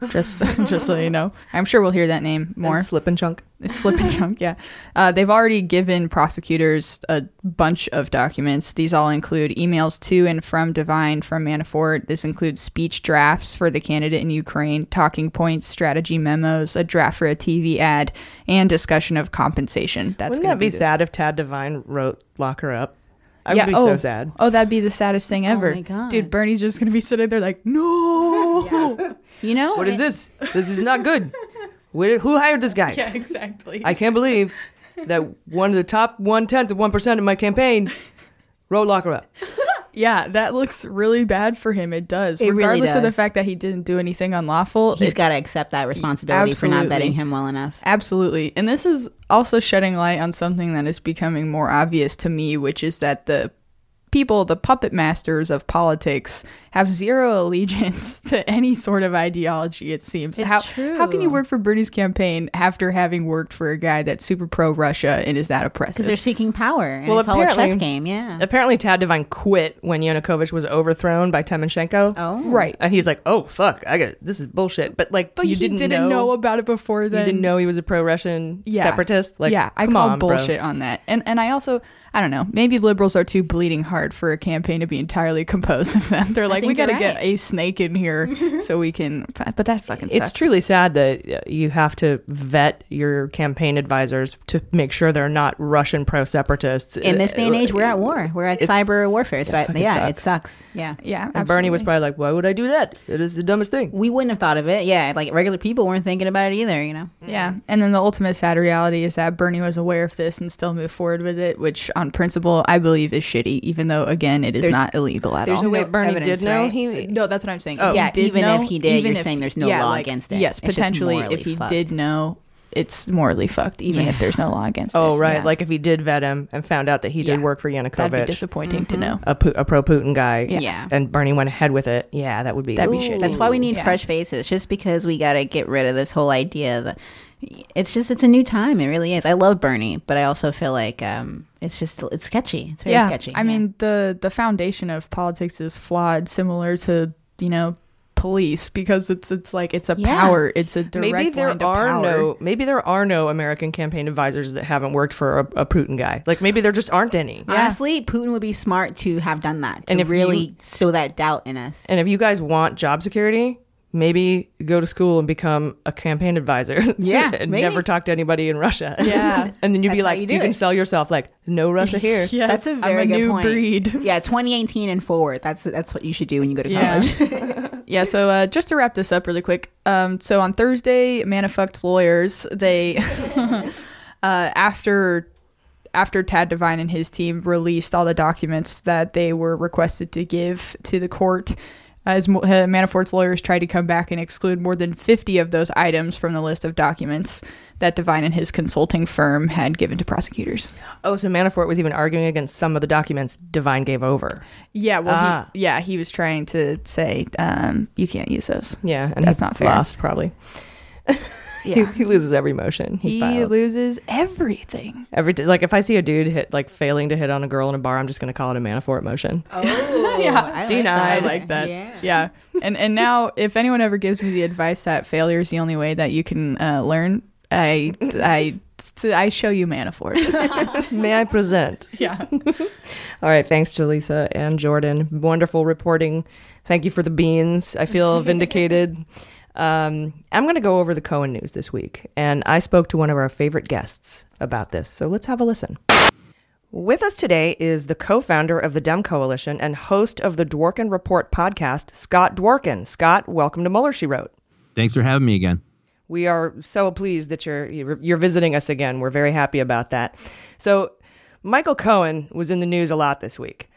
Just, just so you know, I'm sure we'll hear that name more. And Slip and Chunk. It's Slip and Chunk, yeah. Uh, they've already given prosecutors a bunch of documents. These all include emails to and from Devine from Manafort. This includes speech drafts for the candidate in Ukraine, talking points, strategy memos, a draft for a TV ad, and discussion of compensation. That's Wouldn't that be the- sad if Tad Devine wrote "Lock Her Up"? I yeah, would be oh, so sad. Oh, that'd be the saddest thing oh ever. my God. Dude, Bernie's just gonna be sitting there like, no. You know What is this? This is not good. Where, who hired this guy? Yeah, exactly. I can't believe that one of the top one tenth of one percent of my campaign wrote "Lock Her Up." Yeah, that looks really bad for him. It does. It really Regardless of the does. fact that he didn't do anything unlawful. He's got to accept that responsibility for not Absolutely. vetting him well enough. Absolutely. And this is also shedding light on something that is becoming more obvious to me, which is that the people, the puppet masters of politics, have zero allegiance to any sort of ideology, it seems. It's how, how can you work for Bernie's campaign after having worked for a guy that's super pro Russia and is that oppressive? Because they're seeking power, and it's all a chess game. Yeah. Apparently, Tad Devine quit when Yanukovych was overthrown by Timoshenko. Oh, Right. And he's like, "Oh fuck, I got this is bullshit." But like, But you he didn't, know, about it before then. you didn't know he was a pro-Russian yeah. separatist. Like, yeah, I come call on, bro. bullshit on that. And and I also I don't know. Maybe liberals are too bleeding hard for a campaign to be entirely composed of them. They're like, we got to you're get a snake in here so we can. But that fucking sucks. It's truly sad that uh, you have to vet your campaign advisors to make sure they're not Russian pro-separatists. In this day and age, we're at war. We're at It's- cyber warfare. So yeah, I, fucking yeah, it sucks. sucks. Yeah. Yeah, And Bernie was probably like, "Why would I do that? It is the dumbest thing." We wouldn't have thought of it. Yeah, like regular people weren't thinking about it either. You know. Yeah, and then the ultimate sad reality is that Bernie was aware of this and still moved forward with it, which on principle I believe is shitty, even though again it is There's- not illegal at all. there's all. no Wait, Bernie evidence, did know right? he. Uh, no, that's what I'm saying. Oh. If he Yeah, did even know- if he did, even you're saying there's no yeah, law like, against it. Yes, It's just potentially morally if he fucked. did know, it's morally fucked, even if there's no law against it. Oh, right. Yeah. Like if he did vet him and found out that he did Yeah. work for Yanukovych. That'd be disappointing to mm-hmm. know. A, Pu- a pro Putin guy. Yeah. Yeah. And Bernie went ahead with it. Yeah, that would be. That'd be shitty. That's why we need Yeah. fresh faces, just because we got to get rid of this whole idea that it's just it's a new time. It really is. I love Bernie, but I also feel like um, it's just it's sketchy. It's very yeah, sketchy. I mean the the foundation of politics is flawed, similar to you know police, because it's it's like it's a Yeah. power. It's a direct Maybe there line to are power. no. Maybe there are no American campaign advisors that haven't worked for a, a Putin guy. Like maybe there just aren't any. honestly, Putin would be smart to have done that to And if really you- sow that doubt in us. And if you guys want job security, maybe go to school and become a campaign advisor. Yeah, and maybe. never talk to anybody in Russia. Yeah. and then you'd be That's how like, you you, can sell yourself like no Russia here. Yeah, That's a very I'm a good new point. breed. Yeah, 2018 and forward. That's that's what you should do when you go to Yeah. college. Yeah, so uh, just to wrap this up really quick. Um, so on Thursday, Manifucked lawyers, they uh, after after Tad Devine and his team released all the documents that they were requested to give to the court, as uh, Manafort's lawyers tried to come back and exclude more than 50 of those items from the list of documents that Devine and his consulting firm had given to prosecutors. Oh, so Manafort was even arguing against some of the documents Devine gave over. Yeah, well, Ah. he, yeah, he was trying to say um, you can't use those. Yeah, and That's not fair. Lost probably. he, Yeah. he loses every motion. He, He files. loses everything. every t- like if I see a dude hit like failing to hit on a girl in a bar, I'm just gonna call it a Manafort motion. Oh, yeah, Denied. I like that. Yeah. Yeah. And and now, if anyone ever gives me the advice that failure is the only way that you can uh, learn, I I I show you Manafort. May I present? yeah. All right, thanks to Lisa and Jordan. Wonderful reporting. Thank you for the beans. I feel vindicated. Um, I'm going to go over the Cohen news this week, and I spoke to one of our favorite guests about this. So let's have a listen. With us today is the co founder of the Dem Coalition and host of the Dworkin Report podcast, Scott Dworkin. Scott, welcome to Mueller, She Wrote. Thanks for having me again. We are so pleased that you're you're you're visiting us again. We're very happy about that. So, Michael Cohen was in the news a lot this week.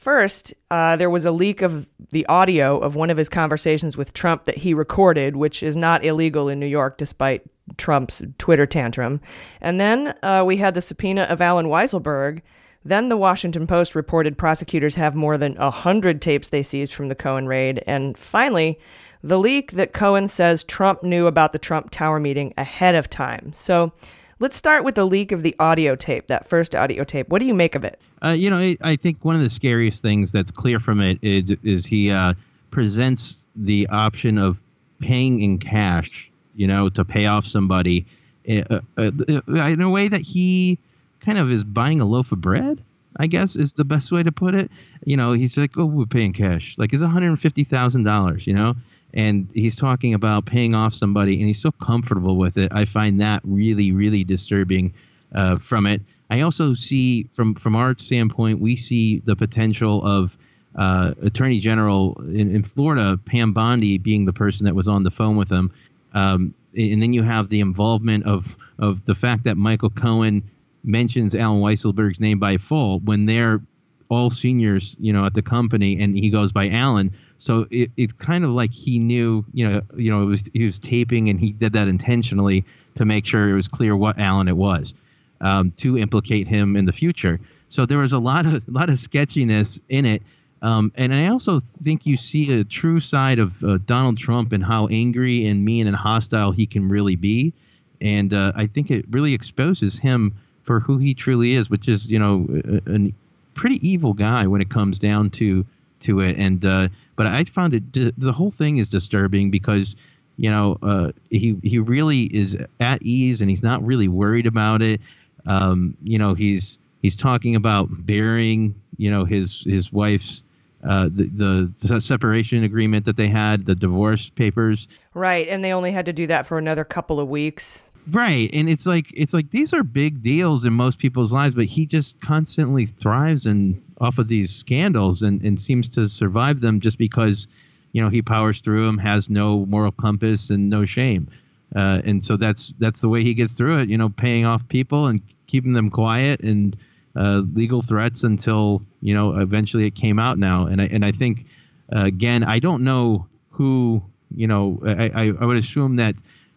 First, uh, there was a leak of the audio of one of his conversations with Trump that he recorded, which is not illegal in New York, despite Trump's Twitter tantrum. And then uh, we had the subpoena of Allen Weisselberg. Then the Washington Post reported prosecutors have more than 100 tapes they seized from the Cohen raid. And finally, the leak that Cohen says Trump knew about the Trump Tower meeting ahead of time. So let's start with the leak of the audio tape, that first audio tape. What do you make of it? Uh, you know, I, I think one of the scariest things that's clear from it is is he uh, presents the option of paying in cash, you know, to pay off somebody uh, uh, in a way that he kind of is buying a loaf of bread. I guess is the best way to put it. You know, he's like, "Oh, we're paying cash. Like it's one hundred fifty thousand dollars." You know, and he's talking about paying off somebody, and he's so comfortable with it. I find that really, really disturbing uh, from it. I also see from from our standpoint, we see the potential of uh, Attorney General in, in Florida, Pam Bondi, being the person that was on the phone with him, um, and then you have the involvement of of the fact that Michael Cohen mentions Allen Weisselberg's name by full when they're all seniors, you know, at the company, and he goes by Alan. So it, it's kind of like he knew, you know, you know, it was he was taping, and he did that intentionally to make sure it was clear what Alan it was um, to implicate him in the future. So there was a lot of a lot of sketchiness in it, um, and I also think you see a true side of uh, Donald Trump and how angry and mean and hostile he can really be, and uh, I think it really exposes him for who he truly is, which is you know a, a pretty evil guy when it comes down to to it. And uh, but I found it the whole thing is disturbing because you know uh, he he really is at ease and he's not really worried about it. Um, you know he's he's talking about burying you know his his wife's uh, the the separation agreement that they had, the divorce papers. Right, and they only had to do that for another couple of weeks. Right, and it's like it's like these are big deals in most people's lives, but he just constantly thrives and off of these scandals and, and seems to survive them just because you know he powers through them, has no moral compass and no shame, uh, and so that's that's the way he gets through it. You know, paying off people and keeping them quiet and uh, legal threats until you know eventually it came out now, and I and I think uh, again I don't know who you know I, I, would assume that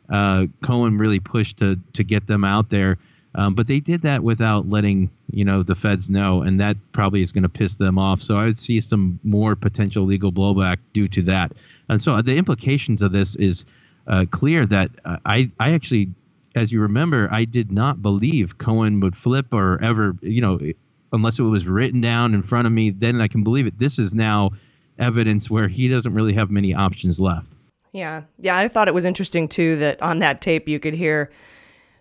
uh, Cohen really pushed to to get them out there. Um, but they did that without letting you know the feds know, and that probably is going to piss them off. So I would see some more potential legal blowback due to that. And so the implications of this is uh, clear that uh, I I actually, as you remember, I did not believe Cohen would flip or ever you know unless it was written down in front of me. Then I can believe it. This is now evidence where he doesn't really have many options left. Yeah. Yeah. I thought it was interesting, too, that on that tape you could hear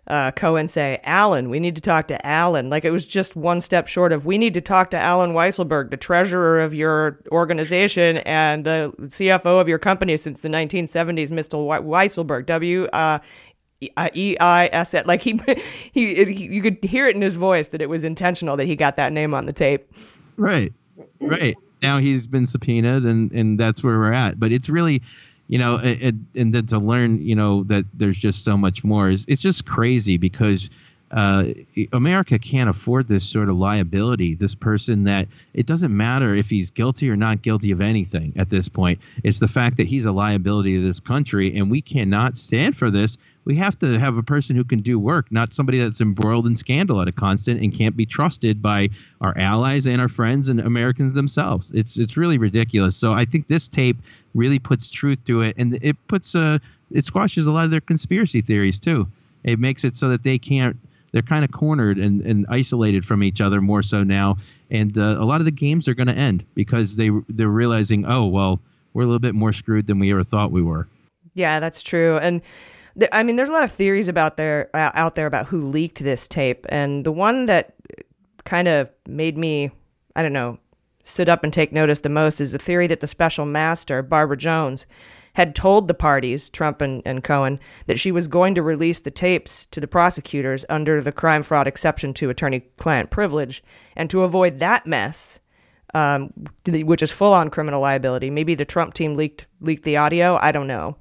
uh, Cohen say, Alan, we need to talk to Alan. Like it was just one step short of, we need to talk to Allen Weisselberg, the treasurer of your organization and the CFO of your company since the 1970s, Mr. Weisselberg, W. Uh, E I S L. Like he, he, he, you could hear it in his voice that it was intentional that he got that name on the tape. Right, right. Now he's been subpoenaed, and and that's where we're at. But it's really, you know, it, and then to learn, you know, that there's just so much more is it's just crazy because uh, America can't afford this sort of liability. This person that it doesn't matter if he's guilty or not guilty of anything at this point. It's the fact that he's a liability to this country, and we cannot stand for this. We have to have a person who can do work, not somebody that's embroiled in scandal at a constant and can't be trusted by our allies and our friends and Americans themselves. It's it's really ridiculous. So I think this tape really puts truth to it, and it puts uh it squashes a lot of their conspiracy theories too. It makes it so that they can't they're kind of cornered and, and isolated from each other more so now. And uh, a lot of the games are going to end because they they're realizing, oh well, we're a little bit more screwed than we ever thought we were. Yeah, that's true. And I mean, there's a lot of theories about there uh, out there about who leaked this tape, and the one that kind of made me, I don't know, sit up and take notice the most is the theory that the special master Barbara Jones had told the parties, Trump and, and Cohen, that she was going to release the tapes to the prosecutors under the crime fraud exception to attorney client privilege. And to avoid that mess, um, which is full on criminal liability, maybe the Trump team leaked leaked the audio. I don't know.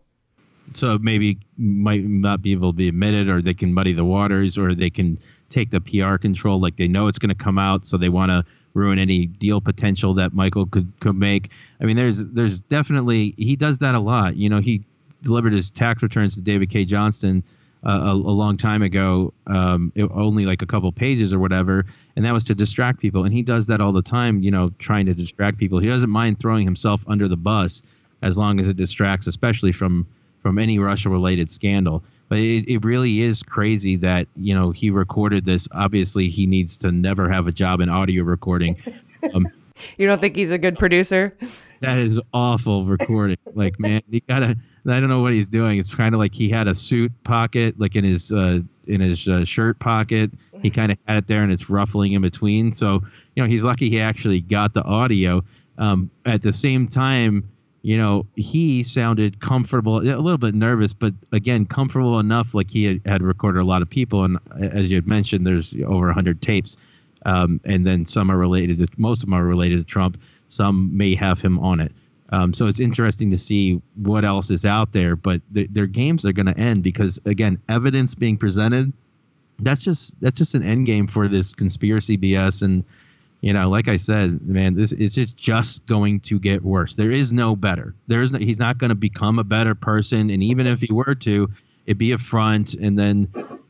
So maybe might not be able to be admitted, or they can muddy the waters, or they can take the PR control, like they know it's going to come out, so they want to ruin any deal potential that Michael could could make. I mean, there's there's definitely he does that a lot. You know, he delivered his tax returns to David Cay Johnston uh, a, a, long time ago, um, it, only like a couple pages or whatever, and that was to distract people. And he does that all the time. You know, trying to distract people. He doesn't mind throwing himself under the bus as long as it distracts, especially from from any Russia related scandal. But it, it really is crazy that, you know, he recorded this. Obviously, he needs to never have a job in audio recording. Um, you don't think he's a good producer? That is awful recording. like, man, you gotta. I don't know what he's doing. It's kind of like he had a suit pocket, like in his uh, in his uh, shirt pocket. He kind of had it there, and it's ruffling in between. So, you know, he's lucky he actually got the audio. Um, at the same time, you know, he sounded comfortable, a little bit nervous, but again, comfortable enough. Like he had, had recorded a lot of people, and as you had mentioned, there's over 100 tapes, um, and then some are related to most of them are related to Trump. Some may have him on it. Um, so it's interesting to see what else is out there, but th- their games are going to end because again, evidence being presented. That's just that's just an end game for this conspiracy BS and you know, like I said, man, this is just just going to get worse. There is no better. There is no, he's not going to become a better person, and even if he were to, it'd be a front, and then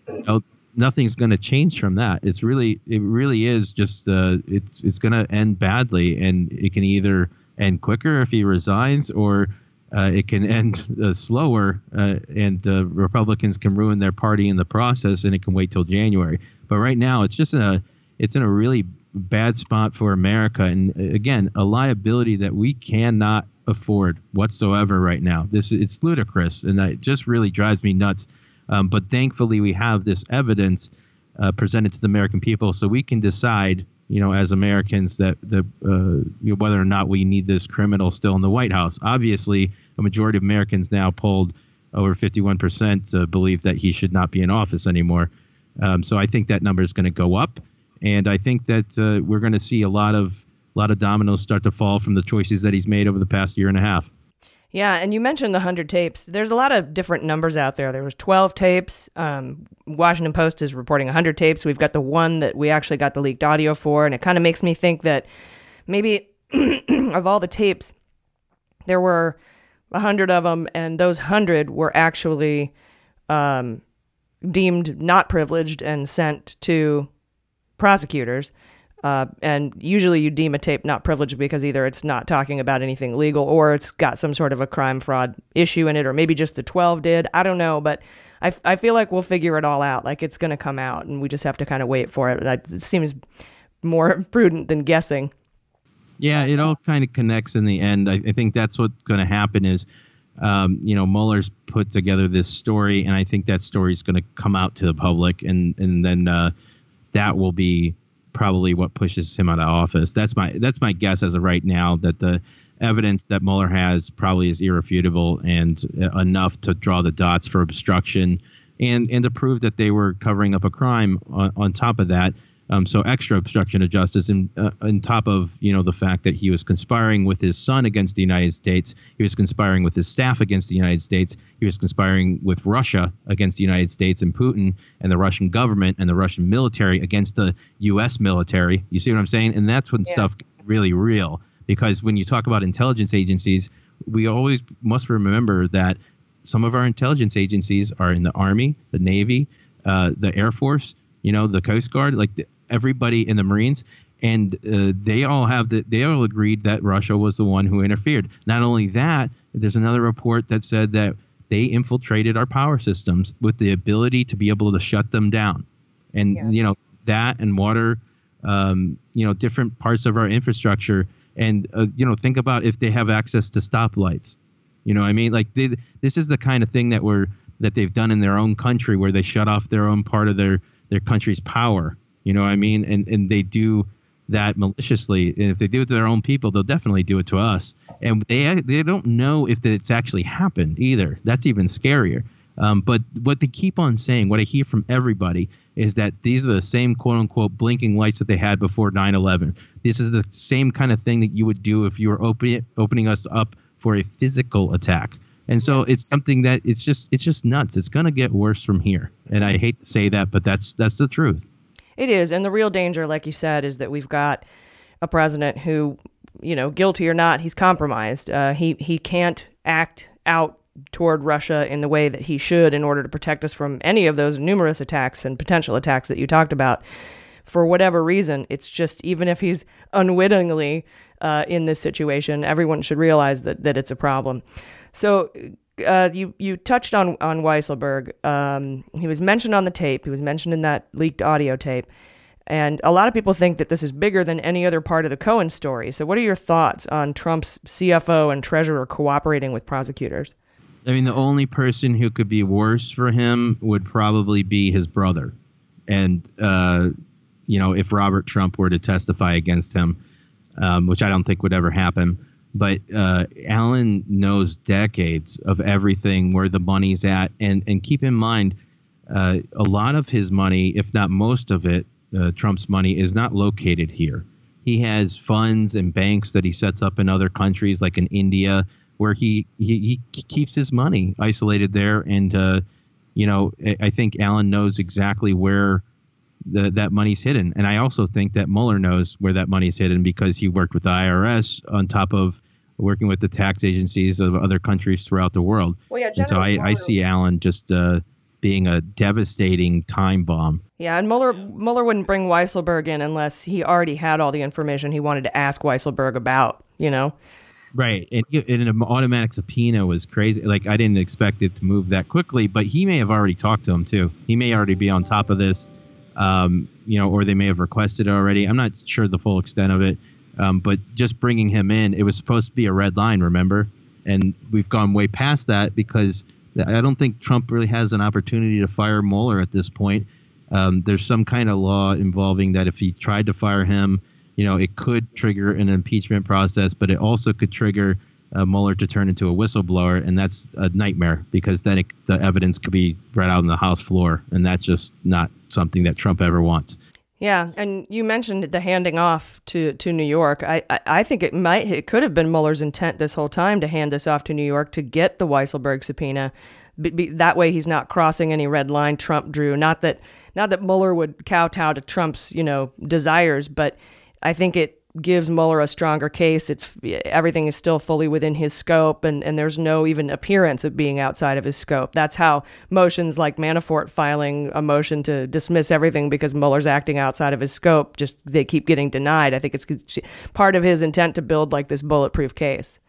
you know, nothing's going to change from that. It's really, it really is just, uh, it's it's going to end badly, and it can either end quicker if he resigns, or uh, it can end uh, slower, uh, and uh, Republicans can ruin their party in the process, and it can wait till January. But right now, it's just a, it's in a really bad spot for America, and uh, again, a liability that we cannot afford whatsoever right now. This it's ludicrous, and it just really drives me nuts. Um, but thankfully, we have this evidence uh, presented to the American people, so we can decide, you know, as Americans, that the uh, you know, whether or not we need this criminal still in the White House. Obviously, a majority of Americans now polled over 51% uh, believe that he should not be in office anymore. Um, so I think that number is going to go up and I think that uh, we're going to see a lot of a lot of dominoes start to fall from the choices that he's made over the past year and a half. Yeah, and you mentioned the hundred tapes. There's a lot of different numbers out there. There was 12 tapes. Um, Washington Post is reporting 100 tapes. We've got the one that we actually got the leaked audio for, and it kind of makes me think that maybe of all the tapes, there were 100 of them, and those 100 were actually um, deemed not privileged and sent to prosecutors. Uh, and usually you deem a tape not privileged because either it's not talking about anything legal or it's got some sort of a crime fraud issue in it, or maybe just the 12 did. I don't know, but I, f- I feel like we'll figure it all out. Like it's going to come out and we just have to kind of wait for it. It seems more prudent than guessing. Yeah, it all kind of connects in the end. I, I think that's what's going to happen is, um, you know, Mueller's put together this story, and I think that story is going to come out to the public, and and then uh, that will be probably what pushes him out of office. That's my that's my guess as of right now that the evidence that Mueller has probably is irrefutable and uh, enough to draw the dots for obstruction and and to prove that they were covering up a crime on, on top of that. Um, so extra obstruction of justice, and uh, on top of you know the fact that he was conspiring with his son against the United States, he was conspiring with his staff against the United States, he was conspiring with Russia against the United States and Putin and the Russian government and the Russian military against the U.S. military. You see what I'm saying? And that's when Yeah. stuff gets really real. Because when you talk about intelligence agencies, we always must remember that some of our intelligence agencies are in the Army, the Navy, uh, the Air Force, you know, the Coast Guard, like the, everybody in the Marines, and uh, they all have the, they all agreed that Russia was the one who interfered. Not only that, there's another report that said that they infiltrated our power systems with the ability to be able to shut them down, and you know that and water, um, you know, different parts of our infrastructure, and uh, you know, think about if they have access to stoplights. You know, what I mean, like they, this is the kind of thing that we're that they've done in their own country, where they shut off their own part of their their country's power. You know, what I mean, and and they do that maliciously. And if they do it to their own people, they'll definitely do it to us. And they they don't know if that it's actually happened either. That's even scarier. Um, but what they keep on saying, what I hear from everybody, is that these are the same quote unquote blinking lights that they had before 9 11. This is the same kind of thing that you would do if you were opening opening us up for a physical attack. And so it's something that it's just it's just nuts. It's gonna get worse from here. And I hate to say that, but that's that's the truth. It is. And the real danger, like you said, is that we've got a president who, you know, guilty or not, he's compromised. Uh, he, he can't act out toward Russia in the way that he should in order to protect us from any of those numerous attacks and potential attacks that you talked about. For whatever reason, it's just even if he's unwittingly uh, in this situation, everyone should realize that, that it's a problem. So uh, you you touched on on Weisselberg. Um, he was mentioned on the tape. He was mentioned in that leaked audio tape, and a lot of people think that this is bigger than any other part of the Cohen story. So, what are your thoughts on Trump's CFO and treasurer cooperating with prosecutors? I mean, the only person who could be worse for him would probably be his brother. And, uh, you know, if Robert Trump were to testify against him, um, which I don't think would ever happen. But uh, Allen knows decades of everything, where the money's at. And, and keep in mind, uh, a lot of his money, if not most of it, uh, Trump's money, is not located here. He has funds and banks that he sets up in other countries, like in India, where he, he, he keeps his money isolated there. And, uh, you know, I think Alan knows exactly where the, that money's hidden. And I also think that Mueller knows where that money's hidden because he worked with the IRS on top of working with the tax agencies of other countries throughout the world. Well, yeah, and so I, General I see Allen just uh, being a devastating time bomb. Yeah, and Mueller Mueller wouldn't bring Weisselberg in unless he already had all the information he wanted to ask Weisselberg about. You know. Right, and, and an automatic subpoena was crazy. Like I didn't expect it to move that quickly, but he may have already talked to him too. He may already be on top of this, um, you know, or they may have requested it already. I'm not sure the full extent of it, um, but just bringing him in, it was supposed to be a red line, remember? And we've gone way past that because I don't think Trump really has an opportunity to fire Mueller at this point. Um, there's some kind of law involving that if he tried to fire him, you know, it could trigger an impeachment process, but it also could trigger uh, Mueller to turn into a whistleblower, and that's a nightmare because then it, the evidence could be brought out on the House floor, and that's just not something that Trump ever wants. Yeah, and you mentioned the handing off to, to New York. I, I, I think it might it could have been Mueller's intent this whole time to hand this off to New York to get the Weisselberg subpoena. Be, be, that way, he's not crossing any red line Trump drew. Not that not that Mueller would kowtow to Trump's you know desires, but I think it gives Mueller a stronger case. It's everything is still fully within his scope, and, and there's no even appearance of being outside of his scope. That's how motions like Manafort filing a motion to dismiss everything because Mueller's acting outside of his scope just they keep getting denied. I think it's part of his intent to build like this bulletproof case.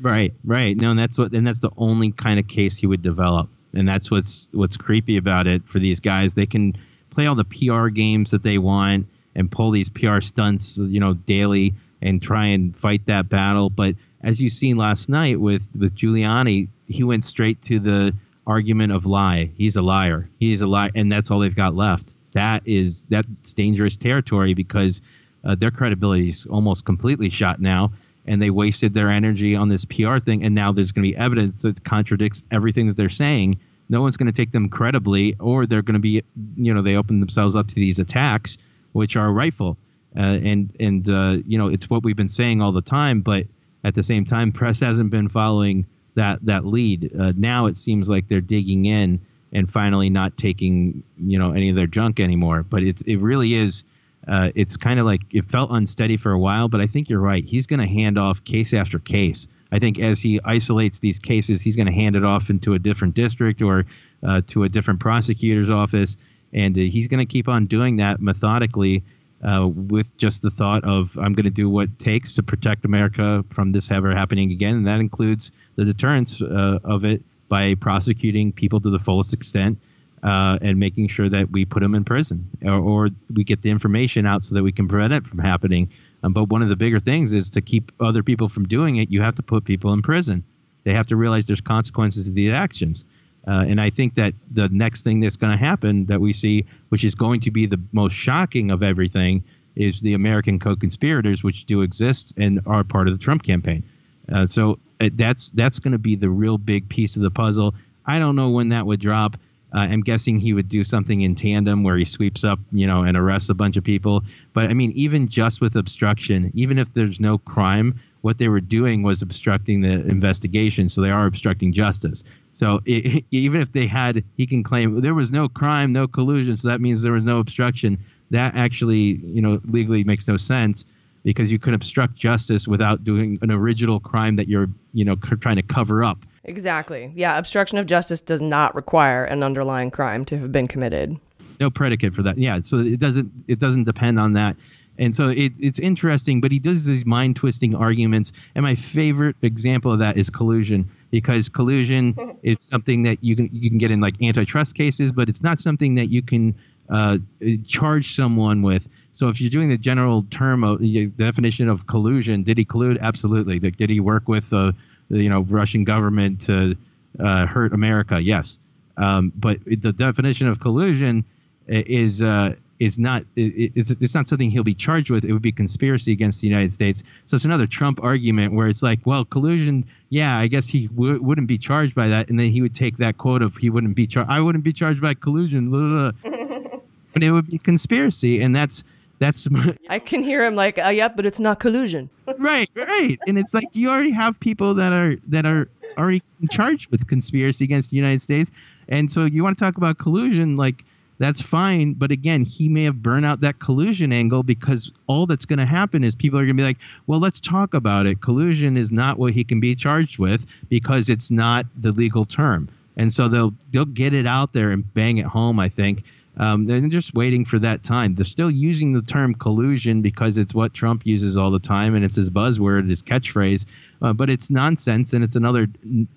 Right, right. No, and that's what, and that's the only kind of case he would develop, and that's what's what's creepy about it for these guys. They can play all the PR games that they want and pull these PR stunts, you know, daily and try and fight that battle. But as you seen last night with with Giuliani, he went straight to the argument of lie. He's a liar. He's a lie, and that's all they've got left. That is that's dangerous territory because uh, their credibility is almost completely shot now, and they wasted their energy on this PR thing. And now there's going to be evidence that contradicts everything that they're saying. No one's going to take them credibly, or they're going to be, you know, they open themselves up to these attacks which are rightful. Uh, and and uh, you know it's what we've been saying all the time, but at the same time, press hasn't been following that that lead. Uh, now it seems like they're digging in and finally not taking you know any of their junk anymore. But it's it really is. Uh, it's kind of like it felt unsteady for a while, but I think you're right. He's going to hand off case after case. I think as he isolates these cases, he's going to hand it off into a different district or uh, to a different prosecutor's office and uh, he's going to keep on doing that methodically uh, with just the thought of I'm going to do what it takes to protect America from this ever happening again, and that includes the deterrence uh, of it by prosecuting people to the fullest extent uh, and making sure that we put them in prison or, or, we get the information out so that we can prevent it from happening. Um, but one of the bigger things is to keep other people from doing it. You have to put people in prison. They have to realize there's consequences to these actions. Uh, and I think that the next thing that's going to happen that we see, which is going to be the most shocking of everything, is the American co-conspirators, which do exist and are part of the Trump campaign. Uh, so uh, that's that's going to be the real big piece of the puzzle. I don't know when that would drop. Uh, I'm guessing he would do something in tandem where he sweeps up, you know, and arrests a bunch of people. But I mean, even just with obstruction, even if there's no crime, what they were doing was obstructing the investigation. So they are obstructing justice. So it, even if they had, he can claim there was no crime, no collusion. So that means there was no obstruction. That actually, you know, legally makes no sense because you can obstruct justice without doing an original crime that you're, you know, c- trying to cover up. Exactly. Yeah, obstruction of justice does not require an underlying crime to have been committed. No predicate for that. Yeah, so it doesn't it doesn't depend on that. And so it, it's interesting, but he does these mind twisting arguments. And my favorite example of that is collusion, because collusion is something that you can you can get in like antitrust cases, but it's not something that you can uh, charge someone with. So if you're doing the general term of the definition of collusion, did he collude? Absolutely. Did he work with the, the you know Russian government to uh, hurt America? Yes. Um, but the definition of collusion is uh, is not it, it's, it's not something he'll be charged with. It would be conspiracy against the United States. So it's another Trump argument where it's like, well, collusion. Yeah, I guess he w- wouldn't be charged by that, and then he would take that quote of he wouldn't be charged. I wouldn't be charged by collusion, blah, blah, blah. and it would be conspiracy, and that's that's. I can hear him like, uh, yeah, but it's not collusion. right, right, and it's like you already have people that are that are already charged with conspiracy against the United States, and so you want to talk about collusion, like that's fine. But again, he may have burned out that collusion angle because all that's going to happen is people are going to be like, well, let's talk about it. Collusion is not what he can be charged with because it's not the legal term. And so they'll they'll get it out there and bang it home. I think um, they're just waiting for that time. They're still using the term collusion because it's what Trump uses all the time and it's his buzzword, his catchphrase. Uh, but it's nonsense and it's another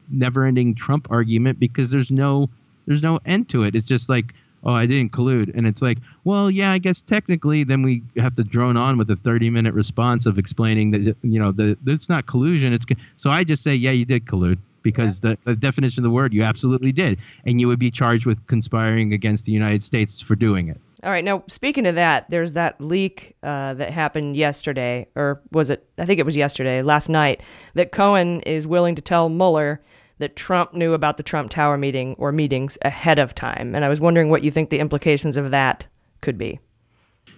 never-ending Trump argument because there's no there's no end to it. It's just like oh, I didn't collude. And it's like, well, yeah, I guess technically then we have to drone on with a 30 minute response of explaining that, you know, that it's not collusion. It's So I just say, yeah, you did collude because yeah. the, the, definition of the word, you absolutely did. And you would be charged with conspiring against the United States for doing it. All right. Now, speaking of that, there's that leak uh, that happened yesterday, or was it? I think it was yesterday, last night, that Cohen is willing to tell Mueller that Trump knew about the Trump Tower meeting or meetings ahead of time. And I was wondering what you think the implications of that could be.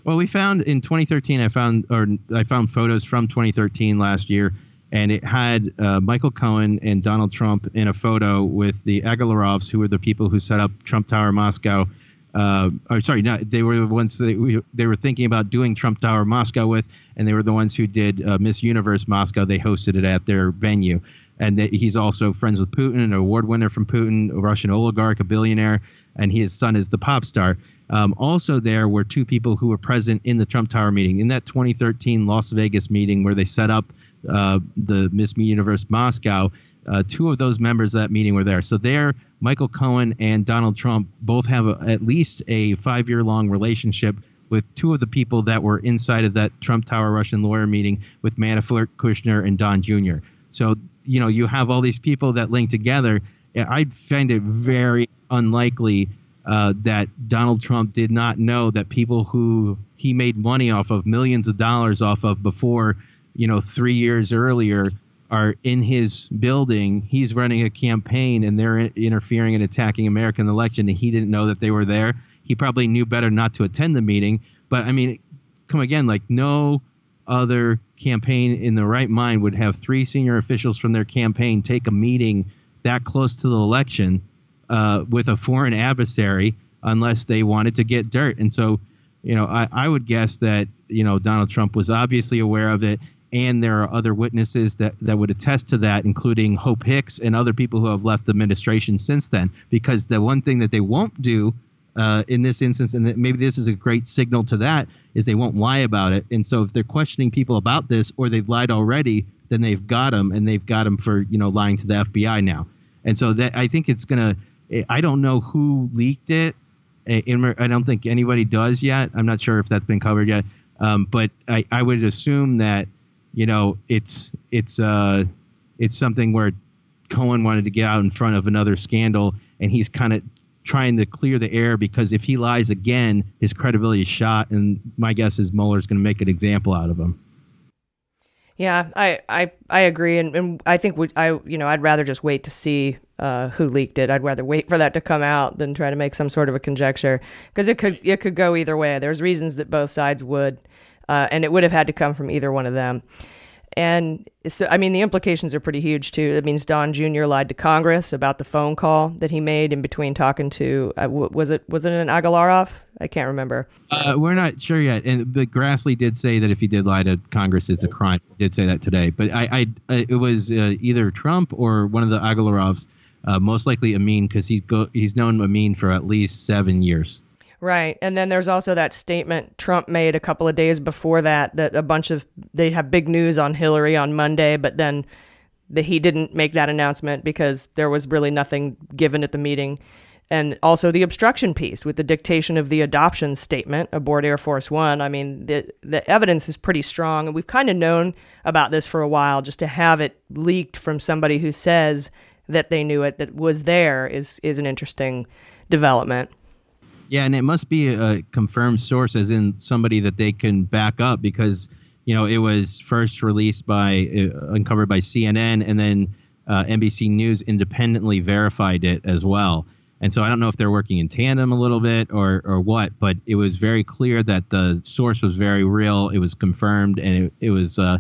Well, we found in 2013, I found or I found photos from 2013 last year, and it had uh, Michael Cohen and Donald Trump in a photo with the Agalarovs, who were the people who set up Trump Tower Moscow. uh, or sorry, not they were the ones that we, they were thinking about doing Trump Tower Moscow with, and they were the ones who did uh, Miss Universe Moscow. They hosted it at their venue, and he's also friends with Putin, an award winner from Putin, a Russian oligarch, a billionaire, and his son is the pop star. Um, also, there were two people who were present in the Trump Tower meeting in that 2013 Las Vegas meeting where they set up uh, the Miss Me Universe Moscow. Uh, two of those members of that meeting were there. So there, Michael Cohen and Donald Trump both have a, at least a five-year-long relationship with two of the people that were inside of that Trump Tower Russian lawyer meeting with Manafort, Kushner, and Don Jr. So you know you have all these people that link together. I find it very unlikely uh, that Donald Trump did not know that people who he made money off of millions of dollars off of before, you know, three years earlier are in his building. He's running a campaign and they're interfering and attacking American election, and he didn't know that they were there. He probably knew better not to attend the meeting. But I mean, come again, like no other campaign in the right mind would have three senior officials from their campaign take a meeting that close to the election uh, with a foreign adversary unless they wanted to get dirt. And so, you know, I, I would guess that, you know, Donald Trump was obviously aware of it. And there are other witnesses that, that would attest to that, including Hope Hicks and other people who have left the administration since then. Because the one thing that they won't do uh, in this instance, and maybe this is a great signal to that, is they won't lie about it. And so if they're questioning people about this or they've lied already, then they've got them, and they've got them for you know lying to the FBI now. And so that I think it's gonna I don't know who leaked it. I don't think anybody does yet. I'm not sure if that's been covered yet. Um, but I, I would assume that you know it's it's uh it's something where Cohen wanted to get out in front of another scandal, and he's kind of trying to clear the air because if he lies again, his credibility is shot, and my guess is Mueller's going to make an example out of him. Yeah, I, I, I agree, and, and I think we, I you know I'd rather just wait to see uh, who leaked it. I'd rather wait for that to come out than try to make some sort of a conjecture because it could it could go either way. There's reasons that both sides would, uh, and it would have had to come from either one of them. And so, I mean, the implications are pretty huge too. It means Don Jr. lied to Congress about the phone call that he made in between talking to uh, was it was it an Agalarov? I can't remember. Uh, we're not sure yet. And but Grassley did say that if he did lie to Congress, it's a crime. He did say that today. But I, I, it was uh, either Trump or one of the Agalarovs, uh, most likely Emin, because he's he's known Emin for at least seven years. Right. And then there's also that statement Trump made a couple of days before that that a bunch of they have big news on Hillary on Monday, but then the, he didn't make that announcement because there was really nothing given at the meeting. And also the obstruction piece with the dictation of the adoption statement aboard Air Force One. I mean, the the evidence is pretty strong, and we've kind of known about this for a while. Just to have it leaked from somebody who says that they knew it, that was there, is is an interesting development. Yeah, and it must be a confirmed source, as in somebody that they can back up, because you know it was first released by uh, uncovered by CNN, and then uh, NBC News independently verified it as well. And so I don't know if they're working in tandem a little bit or or what, but it was very clear that the source was very real. It was confirmed, and it, it was. Uh,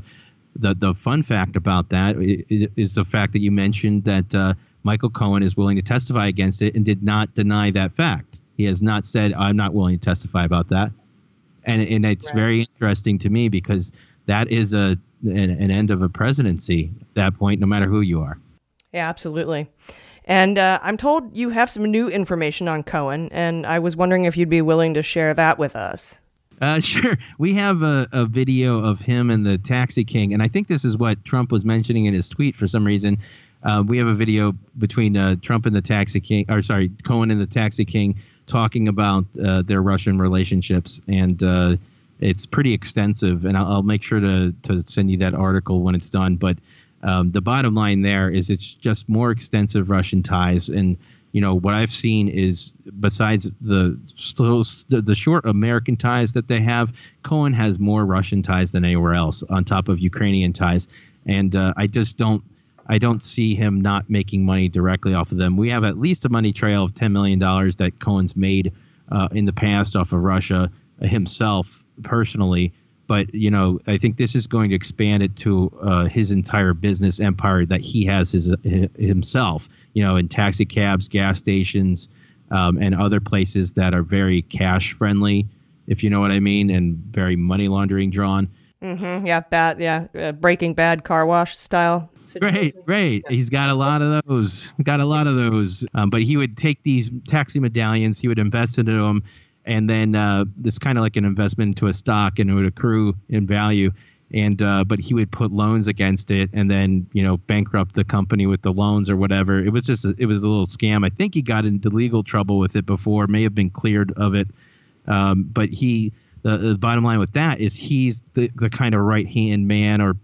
the the fun fact about that is the fact that you mentioned that uh, Michael Cohen is willing to testify against it and did not deny that fact. He has not said, I'm not willing to testify about that. And, and it's right. very interesting to me because that is a an, an, end of a presidency at that point, no matter who you are. Yeah, absolutely. And uh, I'm told you have some new information on Cohen, and I was wondering if you'd be willing to share that with us. Uh, sure. We have a, a video of him and the Taxi King, and I think this is what Trump was mentioning in his tweet for some reason. Uh, we have a video between uh, Trump and the Taxi King, or sorry, Cohen and the Taxi King, talking about uh, their Russian relationships, and uh, it's pretty extensive. And I'll, I'll, make sure to to send you that article when it's done. But um, the bottom line there is it's just more extensive Russian ties, and you know what I've seen is besides the the short American ties that they have, Cohen has more Russian ties than anywhere else, on top of Ukrainian ties, and uh, I just don't I don't see him not making money directly off of them. We have at least a money trail of $10 million that Cohen's made uh, in the past off of Russia himself personally. But, you know, I think this is going to expand it to uh, his entire business empire that he has his, himself, you know, in taxi cabs, gas stations, um, and other places that are very cash friendly, if you know what I mean, and very money laundering drawn. Mm-hmm. Yeah, bad. Yeah, uh, Breaking Bad car wash style. Great, great. He's got a lot of those. Got a lot of those. Um, but he would take these taxi medallions, he would invest into them, and then uh, this kind of like an investment into a stock, and it would accrue in value. And uh, but he would put loans against it, and then you know bankrupt the company with the loans or whatever. It was just a, it was a little scam. I think he got into legal trouble with it before, may have been cleared of it. Um, but he the, the bottom line with that is he's the, the kind of right hand man or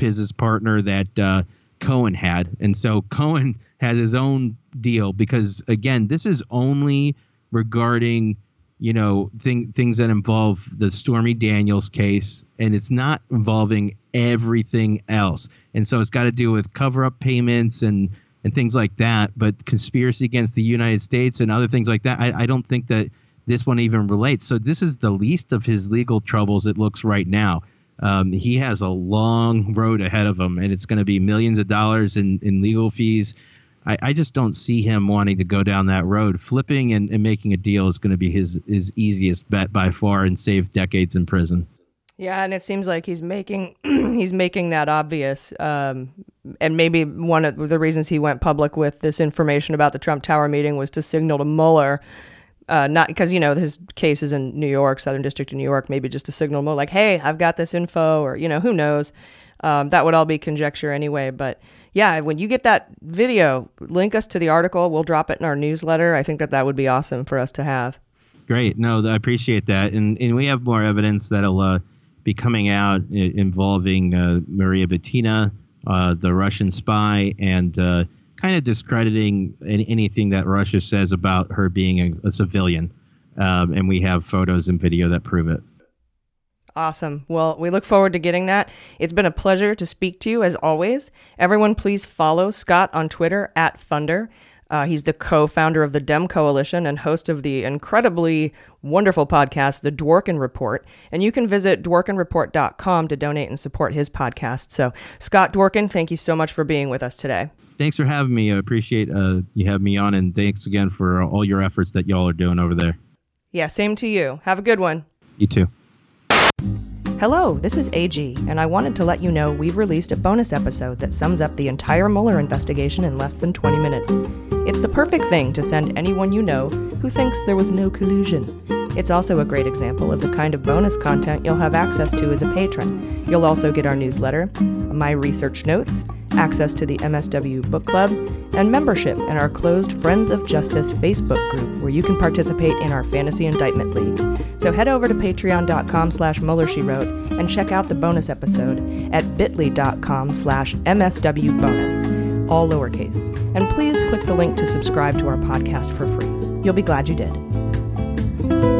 his partner that uh, Cohen had, and so Cohen has his own deal because again, this is only regarding you know thing, things that involve the Stormy Daniels case, and it's not involving everything else. And so it's got to do with cover up payments and and things like that. But conspiracy against the United States and other things like that, I, I don't think that this one even relates. So this is the least of his legal troubles. It looks right now. Um, he has a long road ahead of him, and it's going to be millions of dollars in, in legal fees. I, I, just don't see him wanting to go down that road. Flipping and, and making a deal is going to be his, his easiest bet by far and save decades in prison. Yeah, and it seems like he's making he's making that obvious. Um, and maybe one of the reasons he went public with this information about the Trump Tower meeting was to signal to Mueller uh, not because you know his case is in New York, Southern District of New York. Maybe just a signal more like, "Hey, I've got this info," or you know, who knows? Um, that would all be conjecture anyway. But yeah, when you get that video, link us to the article. We'll drop it in our newsletter. I think that that would be awesome for us to have. Great. No, I appreciate that, and and we have more evidence that'll uh, be coming out involving uh, Maria Butina, uh, the Russian spy, and uh, kind of discrediting any, anything that Russia says about her being a, a civilian. Um, and we have photos and video that prove it. Awesome. Well, we look forward to getting that. It's been a pleasure to speak to you as always. Everyone, please follow Scott on Twitter at Funder. Uh, he's the co founder of the Dem Coalition and host of the incredibly wonderful podcast, The Dworkin Report. And you can visit dworkinreport.com to donate and support his podcast. So, Scott Dworkin, thank you so much for being with us today thanks for having me. I appreciate uh, you having me on, and thanks again for all your efforts that y'all are doing over there. Yeah, same to you. Have a good one. You too. Hello, this is AG, and I wanted to let you know we've released a bonus episode that sums up the entire Mueller investigation in less than 20 minutes. It's the perfect thing to send anyone you know who thinks there was no collusion. It's also a great example of the kind of bonus content you'll have access to as a patron. You'll also get our newsletter, my research notes, access to the MSW Book Club, and membership in our closed Friends of Justice Facebook group where you can participate in our Fantasy Indictment League. So head over to patreon.com slash Wrote and check out the bonus episode at bit.ly.com slash MSWbonus, all lowercase. And please click the link to subscribe to our podcast for free. You'll be glad you did.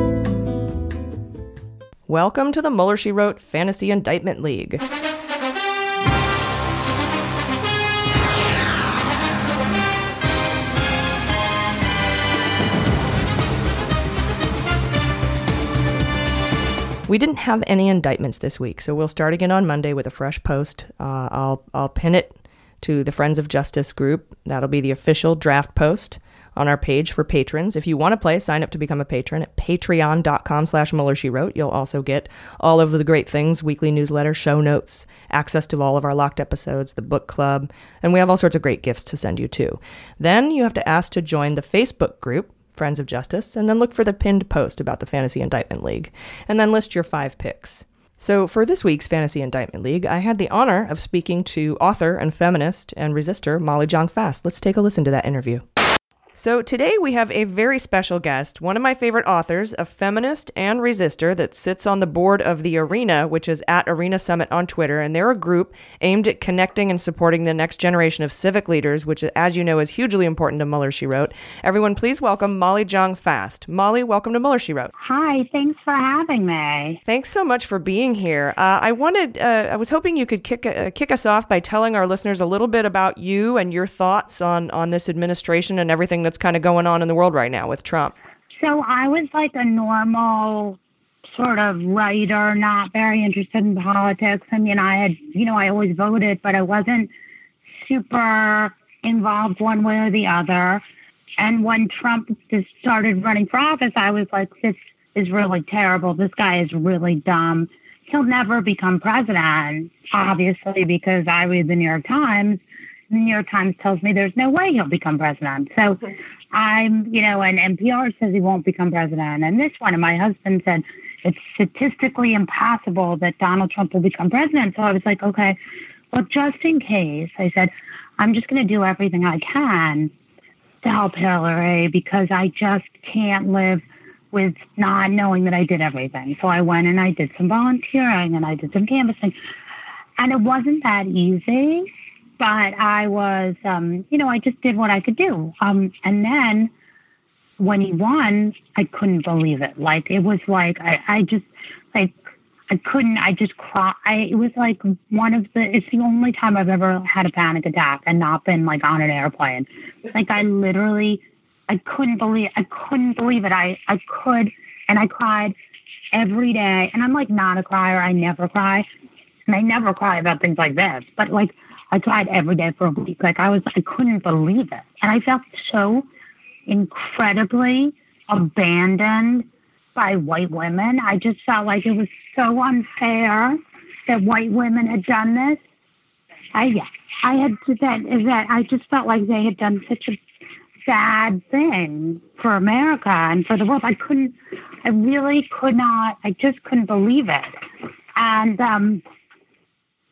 Welcome to the Mueller, She Wrote Fantasy Indictment League. We didn't have any indictments this week, so we'll start again on Monday with a fresh post. Uh, I'll I'll pin it to the Friends of Justice group. That'll be the official draft post on our page for patrons. If you want to play, sign up to become a patron at patreon.com slash Mueller She Wrote. You'll also get all of the great things, weekly newsletter, show notes, access to all of our locked episodes, the book club, and we have all sorts of great gifts to send you too. Then you have to ask to join the Facebook group, Friends of Justice, and then look for the pinned post about the Fantasy Indictment League, and then list your five picks. So, for this week's Fantasy Indictment League, I had the honor of speaking to author and feminist and resistor Molly Jong Fast. Let's take a listen to that interview. So, today we have a very special guest, one of my favorite authors, a feminist and resistor that sits on the board of The Arena, which is at Arena Summit on Twitter. And they're a group aimed at connecting and supporting the next generation of civic leaders, which, as you know, is hugely important to Mueller, She Wrote. Everyone, please welcome Molly Jong Fast. Molly, welcome to Mueller, She Wrote. Hi, thanks for having me. Thanks so much for being here. Uh, I wanted, uh, I was hoping you could kick, uh, kick us off by telling our listeners a little bit about you and your thoughts on, on this administration and everything that's kind of going on in the world right now with Trump? So I was like a normal sort of writer, not very interested in politics. I mean, I had, you know, I always voted, but I wasn't super involved one way or the other. And when Trump just started running for office, I was like, this is really terrible. This guy is really dumb. He'll never become president, obviously, because I read the New York Times. The New York Times tells me there's no way he'll become president. So I'm, you know, and NPR says he won't become president. And this one, and my husband said it's statistically impossible that Donald Trump will become president. So I was like, okay, well, just in case, I said, I'm just going to do everything I can to help Hillary because I just can't live with not knowing that I did everything. So I went and I did some volunteering and I did some canvassing. And it wasn't that easy, but I was, um, you know, I just did what I could do. Um, and then when he won, I couldn't believe it. Like, it was like, I, I just, like, I couldn't, I just cried. I, it was like one of the, it's the only time I've ever had a panic attack and not been like on an airplane. Like, I literally, I couldn't believe I couldn't believe it. I I could and I cried every day. And I'm like not a crier. I never cry. And I never cry about things like this. But like I cried every day for a week. Like I was I couldn't believe it. And I felt so incredibly abandoned by white women. I just felt like it was so unfair that white women had done this. I yeah, I had to that is that I just felt like they had done such a sad thing for America and for the world. I couldn't, I really could not, I just couldn't believe it. And um,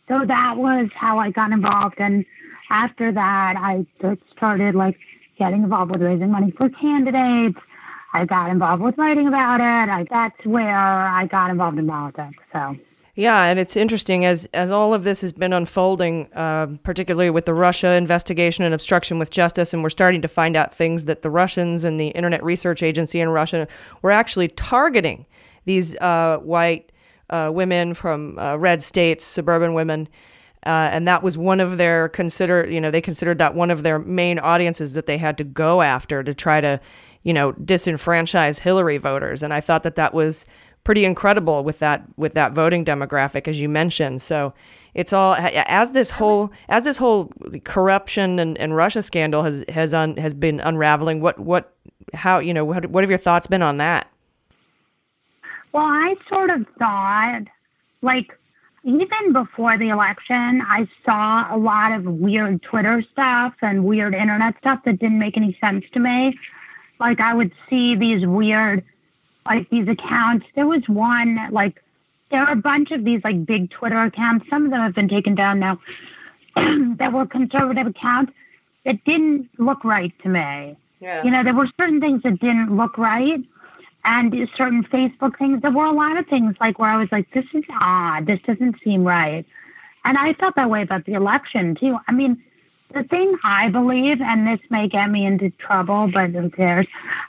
so that was how I got involved. And after that, I started like getting involved with raising money for candidates. I got involved with writing about it. I, that's where I got involved in politics. So. Yeah, and it's interesting as as all of this has been unfolding, uh, particularly with the Russia investigation and obstruction with justice, and we're starting to find out things that the Russians and the Internet Research Agency in Russia were actually targeting these uh, white uh, women from uh, red states, suburban women. Uh, and that was one of their consider you know they considered that one of their main audiences that they had to go after to try to you know disenfranchise Hillary voters and I thought that that was pretty incredible with that with that voting demographic as you mentioned so it's all as this whole as this whole corruption and, and Russia scandal has has un, has been unraveling what what how you know what, what have your thoughts been on that well I sort of thought like even before the election I saw a lot of weird Twitter stuff and weird internet stuff that didn't make any sense to me like I would see these weird like these accounts. There was one like there are a bunch of these like big Twitter accounts. Some of them have been taken down now. that were conservative accounts that didn't look right to me. Yeah. You know, there were certain things that didn't look right, and certain Facebook things. There were a lot of things like where I was like, "This is odd. This doesn't seem right," and I felt that way about the election too. I mean, the thing I believe, and this may get me into trouble, but who cares?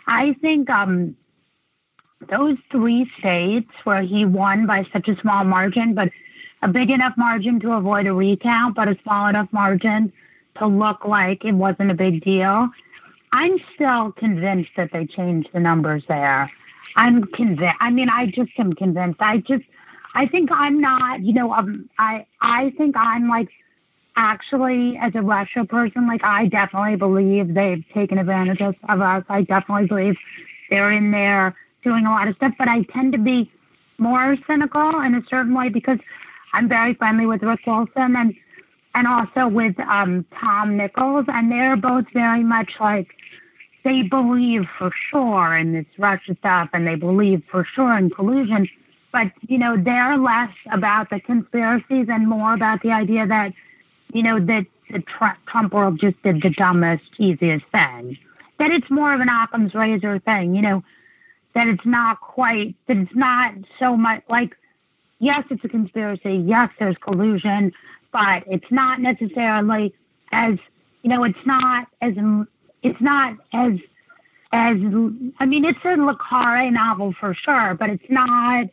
I think um, those three states where he won by such a small margin, but a big enough margin to avoid a recount, but a small enough margin to look like it wasn't a big deal. I'm still convinced that they changed the numbers there. I'm convinced. I mean, I just am convinced. I just, I think I'm not, you know, um, I, I think I'm like, actually, as a Russia person, like I definitely believe they've taken advantage of us. I definitely believe they're in there doing a lot of stuff, but I tend to be more cynical in a certain way because I'm very friendly with Rick Wilson and and also with um, Tom Nichols, and they're both very much like they believe for sure in this Russia stuff, and they believe for sure in collusion. But you know, they're less about the conspiracies and more about the idea that you know that the Trump world just did the dumbest, easiest thing. That it's more of an Occam's razor thing. You know, that it's not quite that it's not so much like yes it's a conspiracy yes there's collusion but it's not necessarily as you know it's not as it's not as as I mean it's a Le novel for sure but it's not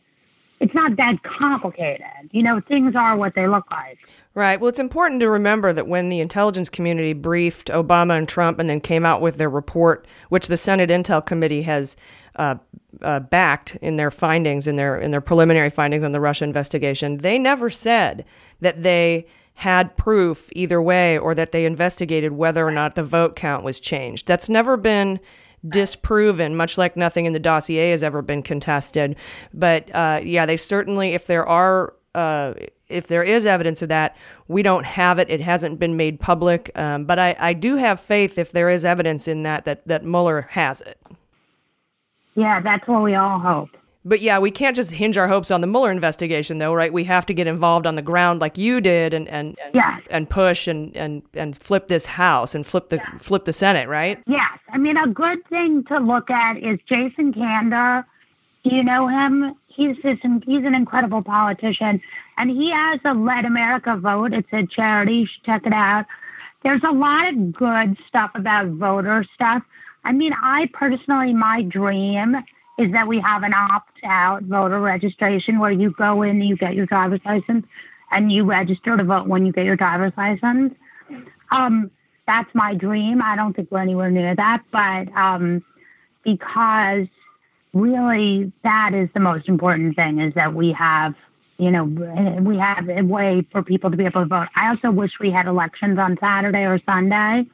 it's not that complicated. You know, things are what they look like. Right. Well, it's important to remember that when the intelligence community briefed Obama and Trump and then came out with their report, which the Senate Intel Committee has uh, uh, backed in their findings, in their in their preliminary findings on the Russia investigation, they never said that they had proof either way or that they investigated whether or not the vote count was changed. That's never been disproven, much like nothing in the dossier has ever been contested. But uh, yeah, they certainly, if there are, uh, if there is evidence of that, we don't have it. It hasn't been made public. Um, but I, I do have faith if there is evidence in that, that, that Mueller has it. Yeah, that's what we all hope. But yeah, we can't just hinge our hopes on the Mueller investigation, though, right? We have to get involved on the ground like you did, and and and, Yes. and push and, and and flip this house and flip the flip the Senate, right? Yes. I mean, a good thing to look at is Jason Kander. Do you know him? He's just, he's an incredible politician, and he has a Let America Vote. It's a charity. You should check it out. There's a lot of good stuff about voter stuff. I mean, I personally, my dream is that we have an opt-out voter registration where you go in, and you get your driver's license, and you register to vote when you get your driver's license. Um, that's my dream. I don't think we're anywhere near that, but um, because really that is the most important thing is that we have, you know, we have a way for people to be able to vote. I also wish we had elections on Saturday or Sunday.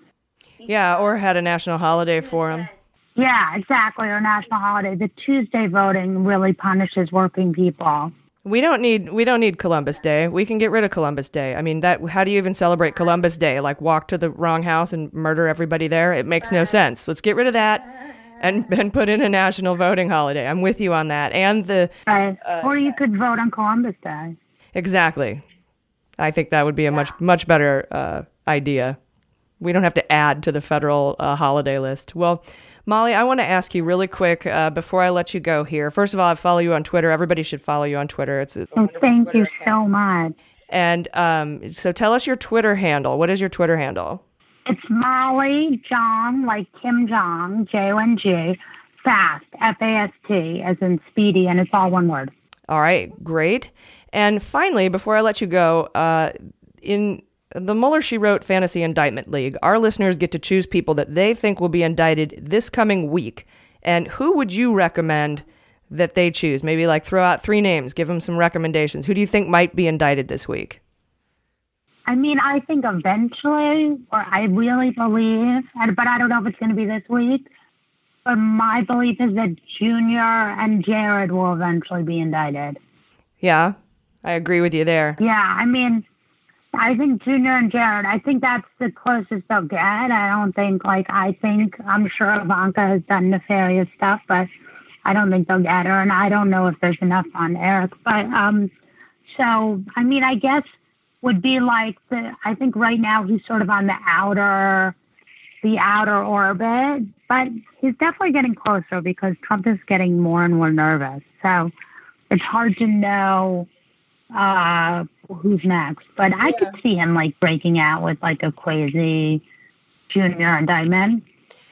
Yeah, or had a national holiday for them. Yeah, exactly, or national holiday. The Tuesday voting really punishes working people. We don't need we don't need Columbus Day. We can get rid of Columbus Day. I mean, that how do you even celebrate Columbus Day? Like walk to the wrong house and murder everybody there? It makes no sense. Let's get rid of that and and put in a national voting holiday. I'm with you on that. And the Right. or you could vote on Columbus Day. exactly. I think that would be a much much better uh, idea. We don't have to add to the federal uh, holiday list. Well, Molly, I want to ask you really quick uh, before I let you go here. First of all, I follow you on Twitter. Everybody should follow you on Twitter. It's, it's So thank you so much. And um, so tell us your Twitter handle. What is your Twitter handle? It's Molly Jong, like Kim Jong, J O N G, fast, F A S T, as in speedy, and it's all one word. All right, great. And finally, before I let you go, uh, in the Mueller She Wrote Fantasy Indictment League, our listeners get to choose people that they think will be indicted this coming week. And who would you recommend that they choose? Maybe like throw out three names, give them some recommendations. Who do you think might be indicted this week? I mean, I think eventually, or I really believe, but I don't know if it's going to be this week. But my belief is that Junior and Jared will eventually be indicted. Yeah, I agree with you there. Yeah, I mean, I think Junior and Jared. I think that's the closest they'll get. I don't think like I think I'm sure Ivanka has done nefarious stuff, but I don't think they'll get her, and I don't know if there's enough on Eric. But um, so I mean, I guess would be like the. I think right now he's sort of on the outer, the outer orbit, but he's definitely getting closer because Trump is getting more and more nervous. So it's hard to know uh who's next. But I could see him like breaking out with like a crazy junior indictment.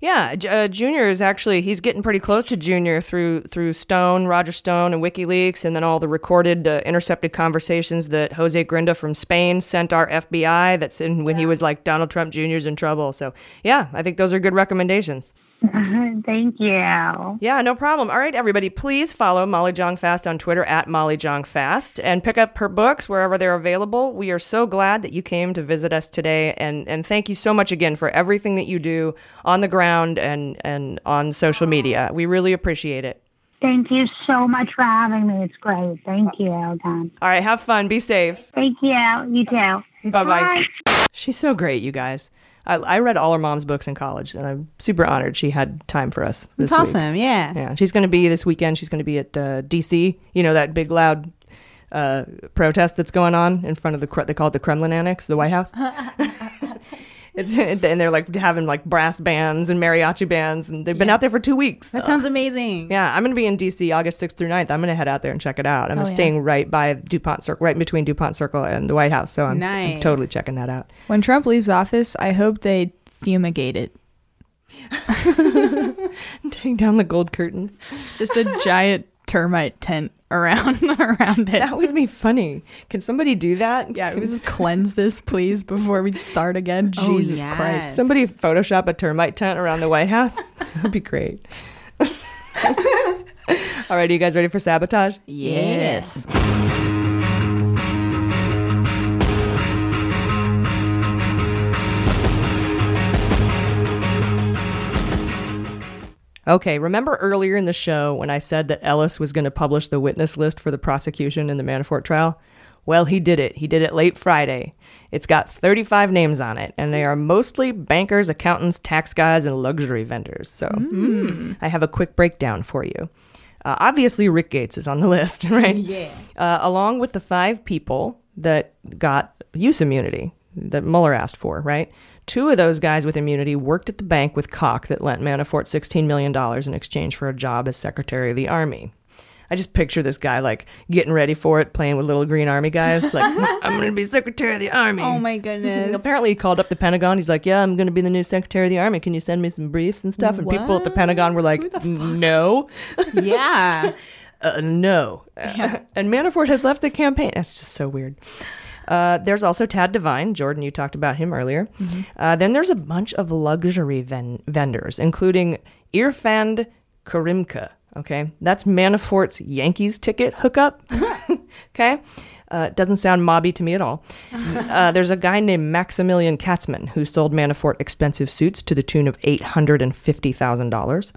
Yeah, uh, Junior is actually he's getting pretty close to Junior through through Stone, Roger Stone, and WikiLeaks, and then all the recorded, uh, intercepted conversations that Jose Grinda from Spain sent our FBI. That's in when he was like Donald Trump Jr.'s in trouble. So yeah, I think those are good recommendations. Thank you. Yeah, no problem. All right, everybody, please follow Molly Jong Fast on Twitter at Molly Jong Fast and pick up her books wherever they're available. We are so glad that you came to visit us today, and and thank you so much again for everything that you do on the ground and and on social media. We really appreciate it. Thank you so much for having me. It's great. Thank you, Don. All right, have fun. Be safe. Thank you. You too. Bye bye. She's so great, you guys. I, I read all her mom's books in college, and I'm super honored she had time for us. This That's week. awesome, yeah. Yeah, she's going to be this weekend. She's going to be at uh, DC. You know that big loud uh, protest that's going on in front of the they call it the Kremlin Annex, the White House. It's and they're like having like brass bands and mariachi bands, and they've been out there for two weeks. That sounds amazing. Yeah, I'm going to be in DC August 6th through 9th. I'm going to head out there and check it out. I'm Oh, yeah. staying right by Dupont Circle, right in between Dupont Circle and the White House. So I'm, I'm totally checking that out. When Trump leaves office, I hope they fumigate it. Take down the gold curtains. Just a giant termite tent around around it. That would be funny. Can somebody do that? Yeah, just cleanse this, please, before we start again. Oh, Jesus Christ. Somebody Photoshop a termite tent around the White House. That'd be great. All right, are you guys ready for sabotage? Yes. Okay, remember earlier in the show when I said that Ellis was going to publish the witness list for the prosecution in the Manafort trial? Well, he did it. He did it late Friday. It's got 35 names on it, and they are mostly bankers, accountants, tax guys, and luxury vendors. So I have a quick breakdown for you. Uh, obviously, Rick Gates is on the list, right? Yeah. Uh, along with the five people that got use immunity that Mueller asked for, right? Two of those guys with immunity worked at the bank with Calk that lent Manafort $16 million in exchange for a job as Secretary of the Army. I just picture this guy like getting ready for it, playing with little green army guys. Like, I'm going to be Secretary of the Army. Oh my goodness. Apparently, he called up the Pentagon. He's like, "Yeah, I'm going to be the new Secretary of the Army. Can you send me some briefs and stuff?" And people at the Pentagon were like, "No, yeah, uh, no." and Manafort has left the campaign. That's just so weird. Uh, there's also Tad Devine. Jordan, you talked about him earlier. Uh, then there's a bunch of luxury ven- vendors, including Irfan Kirimca. Okay, that's Manafort's Yankees ticket hookup. okay, uh, doesn't sound mobby to me at all. Uh, there's a guy named Maximilian Katzman who sold Manafort expensive suits to the tune of eight hundred and fifty thousand dollars.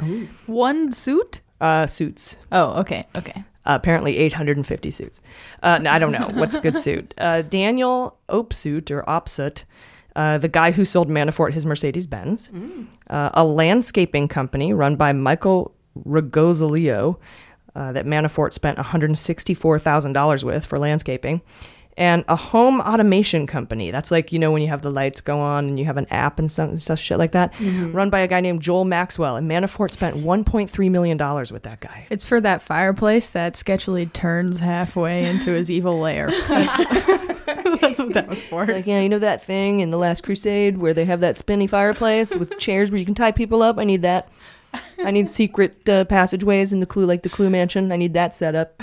One suit? Uh, suits. Oh, okay, okay. Uh, apparently 850 suits. Uh, no, I don't know what's a good suit. Uh, Daniel Opsuit or Opsut, uh, the guy who sold Manafort his Mercedes Benz, uh, a landscaping company run by Michael Ragozolio uh, that Manafort spent $164,000 with for landscaping, and a home automation company. That's like, you know, when you have the lights go on and you have an app and some stuff, shit like that, Mhm. run by a guy named Joel Maxwell. And Manafort spent $1.3 million with that guy. It's for that fireplace that sketchily turns halfway into his evil lair. That's, that's what that was for. It's like, yeah, you know that thing in The Last Crusade where they have that spinny fireplace with chairs where you can tie people up? I need that. I need secret uh, passageways in the clue, like the Clue Mansion. I need that set up.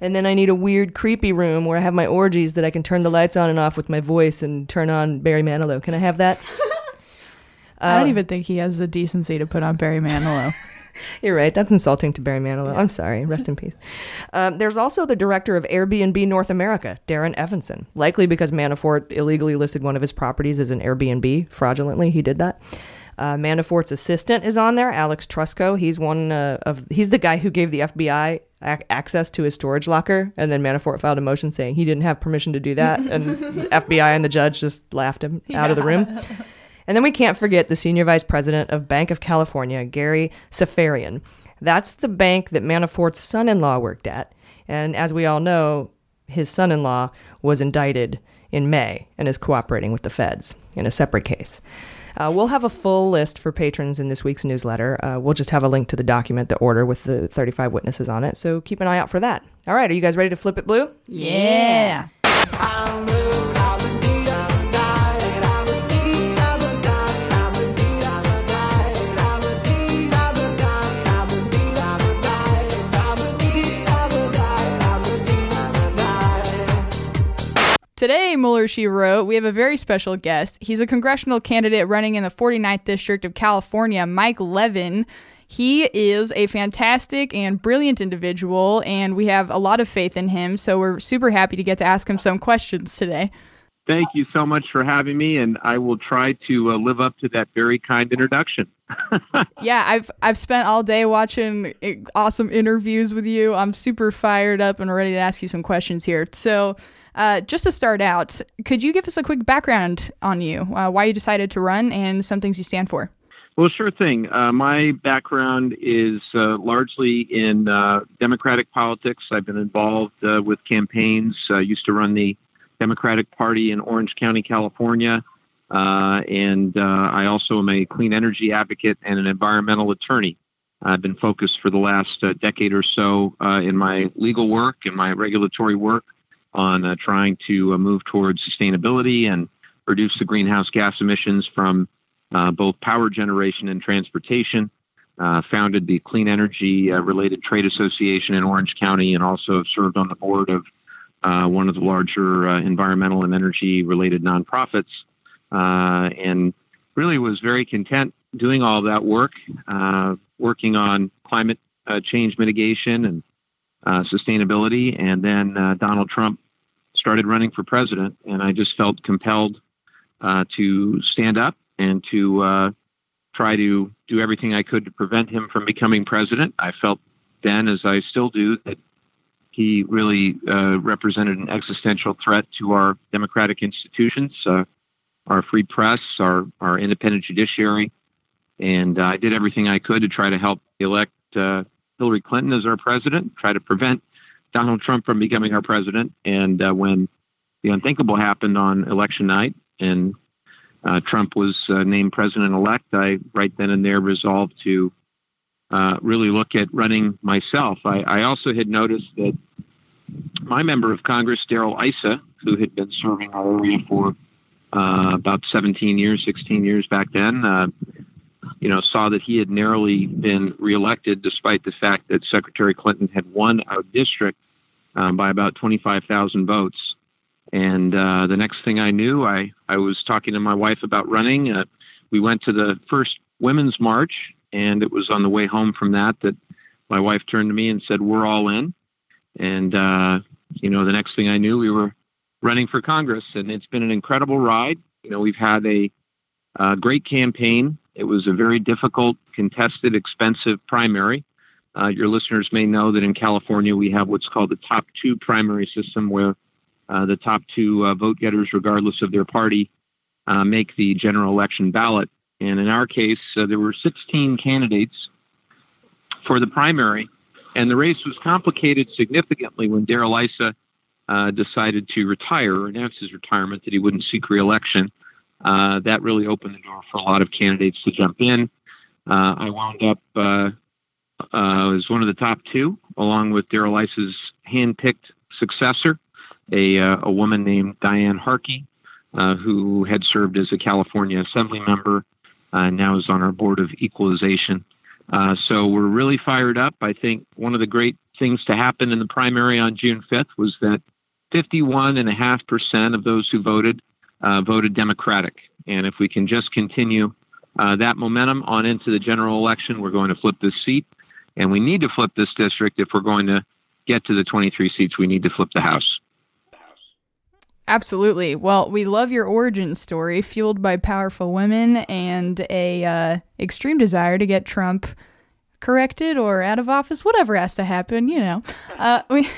And then I need a weird, creepy room where I have my orgies that I can turn the lights on and off with my voice and turn on Barry Manilow. Can I have that? I don't Uh, even think he has the decency to put on Barry Manilow. You're right. That's insulting to Barry Manilow. I'm sorry. Rest in peace. Um, there's also the director of Airbnb North America, Darren Evanson. Likely because Manafort illegally listed one of his properties as an Airbnb fraudulently. He did that. Uh, Manafort's assistant is on there, Alex Trusko. He's one uh, of he's the guy who gave the FBI ac- access to his storage locker, and then Manafort filed a motion saying he didn't have permission to do that, and the FBI and the judge just laughed him out of the room. And then we can't forget the senior vice president of Bank of California, Gary Safarian. That's the bank that Manafort's son in law worked at. And as we all know, his son in law was indicted in May and is cooperating with the feds in a separate case. Uh, we'll have a full list for patrons in this week's newsletter. Uh, we'll just have a link to the document, the order with the 35 witnesses on it. So keep an eye out for that. All right, are you guys ready to flip it blue? Yeah. Today, Mueller, she wrote, we have a very special guest. He's a congressional candidate running in the 49th District of California, Mike Levin. He is a fantastic and brilliant individual, and we have a lot of faith in him. So we're super happy to get to ask him some questions today. Thank you so much for having me, and I will try to uh, live up to that very kind introduction. yeah, I've I've spent all day watching eh, awesome interviews with you. I'm super fired up and ready to ask you some questions here. So, uh, just to start out, could you give us a quick background on you, uh, why you decided to run, and some things you stand for? Well, sure thing. Uh, my background is uh, largely in uh, Democratic politics. I've been involved with campaigns. Uh, used to run the Democratic Party in Orange County, California, and I also am a clean energy advocate and an environmental attorney. I've been focused for the last decade or so in my legal work and my regulatory work on uh, trying to uh, move towards sustainability and reduce the greenhouse gas emissions from uh, both power generation and transportation. Founded the Clean Energy Related Trade Association in Orange County and also served on the board of uh, one of the larger uh, environmental and energy related nonprofits. Uh, and really was very content doing all that work, working on climate change mitigation and sustainability. And then Donald Trump started running for president, and I just felt compelled uh, to stand up and to uh, try to do everything I could to prevent him from becoming president. I felt then, as I still do, that he really uh, represented an existential threat to our democratic institutions, uh, our free press, our, our independent judiciary. And I did everything I could to try to help elect uh, Hillary Clinton as our president, try to prevent Donald Trump from becoming our president. And uh, when the unthinkable happened on election night and uh, Trump was uh, named president elect, I right then and there resolved to uh, really look at running myself. I, I, also had noticed that my member of Congress, Darrell Issa, who had been serving our area for uh, about 17 years, 16 years back then, uh, you know, saw that he had narrowly been reelected despite the fact that Secretary Clinton had won our district um, by about 25,000 votes. And uh, the next thing I knew, I, I was talking to my wife about running. Uh, we went to the first Women's March, and it was on the way home from that that my wife turned to me and said, We're all in. And, uh, you know, the next thing I knew, we were running for Congress, and it's been an incredible ride. You know, we've had a, a great campaign. It was a very difficult, contested, expensive primary. Uh, your listeners may know that in California we have what's called the top two primary system, where uh, the top two uh, vote getters, regardless of their party, uh, make the general election ballot. And in our case, uh, there were 16 candidates for the primary, and the race was complicated significantly when Darrell Issa uh, decided to retire or announced his retirement that he wouldn't seek reelection. That really opened the door for a lot of candidates to jump in. I wound up as one of the top two, along with Darrell Issa's hand-picked successor, a, uh, a woman named Diane Harkey, uh, who had served as a California Assembly member, uh, now is on our Board of Equalization. Uh, so we're really fired up. I think one of the great things to happen in the primary on June 5th was that 51.5% of those who voted uh, voted Democratic. And if we can just continue uh, that momentum on into the general election, we're going to flip this seat. And we need to flip this district if we're going to get to the 23 seats. We need to flip the House. Absolutely. Well, we love your origin story, fueled by powerful women and a uh, extreme desire to get Trump corrected or out of office, whatever has to happen, you know. Uh, we,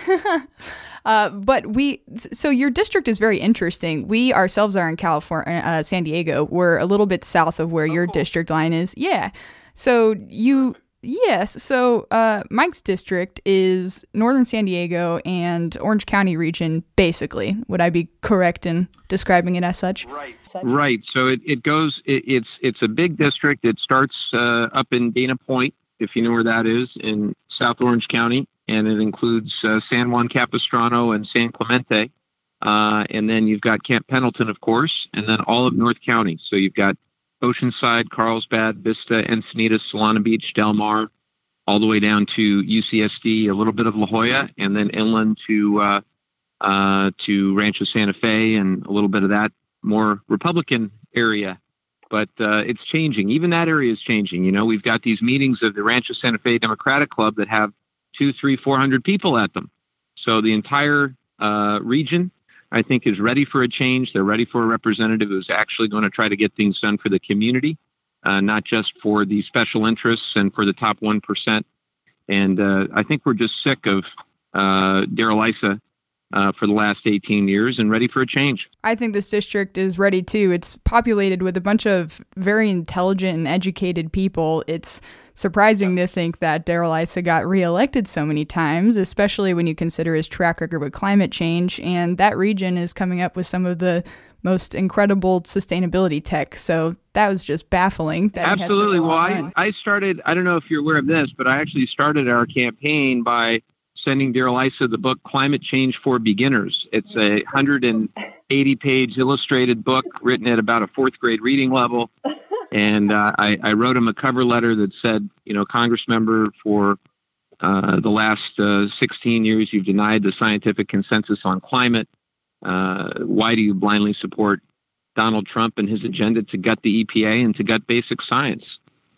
uh, but we, so your district is very interesting. We ourselves are in California, uh, San Diego. We're a little bit south of where oh, your cool. district line is. Yeah. So you Yes. So uh, Mike's district is northern San Diego and Orange County region, basically. Would I be correct in describing it as such? Right. Right. So it, it goes, it, it's it's a big district. It starts uh, up in Dana Point, if you know where that is, in South Orange County, and it includes uh, San Juan Capistrano and San Clemente. Uh, and then you've got Camp Pendleton, of course, and then all of North County. So you've got Oceanside, Carlsbad, Vista, Encinitas, Solana Beach, Del Mar, all the way down to UCSD, a little bit of La Jolla, and then inland to uh, uh, to Rancho Santa Fe and a little bit of that more Republican area. But uh, it's changing. Even that area is changing. You know, we've got these meetings of the Rancho Santa Fe Democratic Club that have two, three, four hundred people at them. So the entire uh, region I think, is ready for a change. They're ready for a representative who's actually going to try to get things done for the community, uh, not just for the special interests and for the top 1%. And uh, I think we're just sick of uh, Darrell Issa uh, for the last 18 years and ready for a change. I think this district is ready too. It's populated with a bunch of very intelligent and educated people. It's surprising to think that Darrell Issa got reelected so many times, especially when you consider his track record with climate change. And that region is coming up with some of the most incredible sustainability tech. So that was just baffling. Absolutely. well, I, I started, I don't know if you're aware of this, but I actually started our campaign by sending Darrell Issa the book Climate Change for Beginners. It's a 180 page illustrated book written at about a fourth grade reading level. And uh, I, I, wrote him a cover letter that said, you know, Congress member, for uh, the last uh, 16 years, you've denied the scientific consensus on climate. Uh, why do you blindly support Donald Trump and his agenda to gut the EPA and to gut basic science?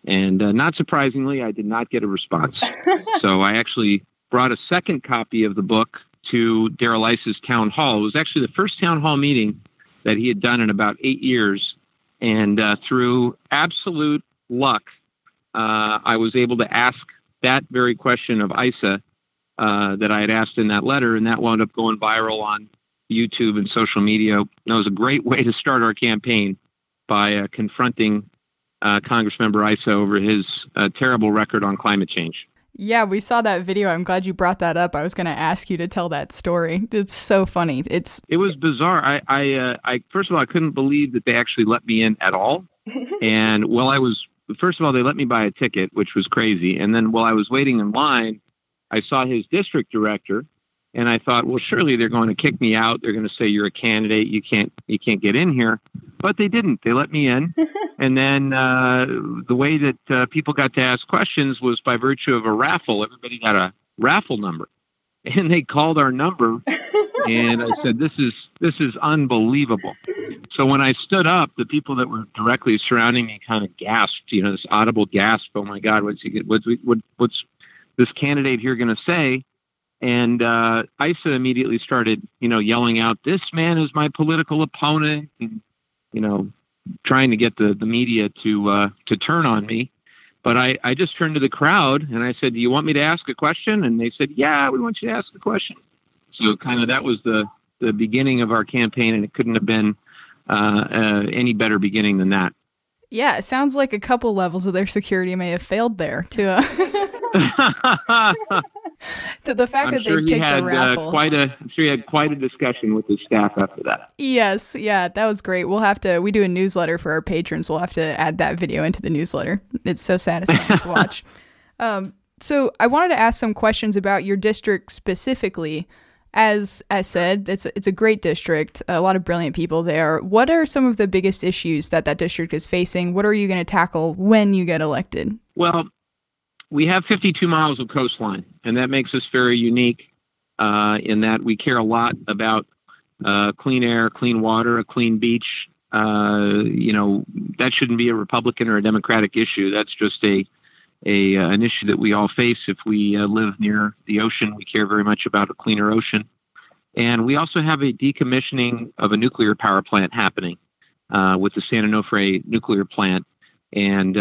And uh, not surprisingly, I did not get a response. so I actually brought a second copy of the book to Darrell Issa's town hall. It was actually the first town hall meeting that he had done in about eight years. And uh, through absolute luck, uh, I was able to ask that very question of Issa uh, that I had asked in that letter, and that wound up going viral on YouTube and social media. That was a great way to start our campaign by uh, confronting uh, Congressmember Issa over his uh, terrible record on climate change. Yeah, we saw that video. I'm glad you brought that up. I was going to ask you to tell that story. It's so funny. It's it was bizarre. I I, uh, I first of all I couldn't believe that they actually let me in at all. and while I was first of all they let me buy a ticket, which was crazy. And then while I was waiting in line, I saw his district director, and I thought, well, surely they're going to kick me out. They're going to say you're a candidate. You can't you can't get in here. But they didn't. They let me in. and then uh, the way that uh, people got to ask questions was by virtue of a raffle. Everybody got a raffle number, and they called our number. and I said, "This is this is unbelievable." So when I stood up, the people that were directly surrounding me kind of gasped. You know, this audible gasp. Oh my God! What's he? What's what, what's this candidate here going to say? And uh, Issa immediately started, you know, yelling out, "This man is my political opponent," and you know, trying to get the the media to uh, to turn on me. But I, I just turned to the crowd and I said, "Do you want me to ask a question?" And they said, "Yeah, we want you to ask a question." So kind of that was the the beginning of our campaign, and it couldn't have been uh, uh, any better beginning than that. Yeah, it sounds like a couple levels of their security may have failed there. To uh... to the fact I'm that sure they picked had, a raffle. Uh, quite a, I'm sure he had quite a discussion with his staff after that. Yes, yeah, that was great. We'll have to. We do a newsletter for our patrons. We'll have to add that video into the newsletter. It's so satisfying to watch. Um, so I wanted to ask some questions about your district specifically. As as said, it's it's a great district. A lot of brilliant people there. What are some of the biggest issues that that district is facing? What are you going to tackle when you get elected? Well, we have 52 miles of coastline, and that makes us very unique uh, in that we care a lot about uh, clean air, clean water, a clean beach. Uh, you know, that shouldn't be a Republican or a Democratic issue. That's just a, a uh, an issue that we all face if we uh, live near the ocean. We care very much about a cleaner ocean, and we also have a decommissioning of a nuclear power plant happening uh, with the San Onofre nuclear plant, and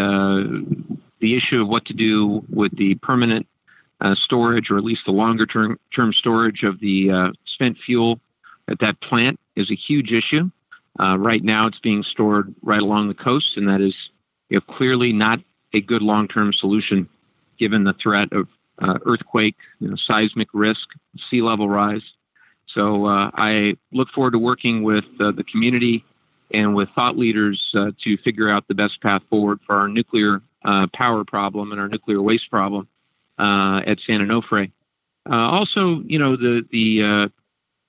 the issue of what to do with the permanent uh, storage, or at least the longer term, term storage of the uh, spent fuel at that plant, is a huge issue. Uh, right now, it's being stored right along the coast, and that is you know, clearly not a good long term solution given the threat of uh, earthquake, you know, seismic risk, sea level rise. So uh, I look forward to working with uh, the community and with thought leaders to figure out the best path forward for our nuclear uh, power problem and our nuclear waste problem uh, at San Onofre. Uh, also, you know, the the uh,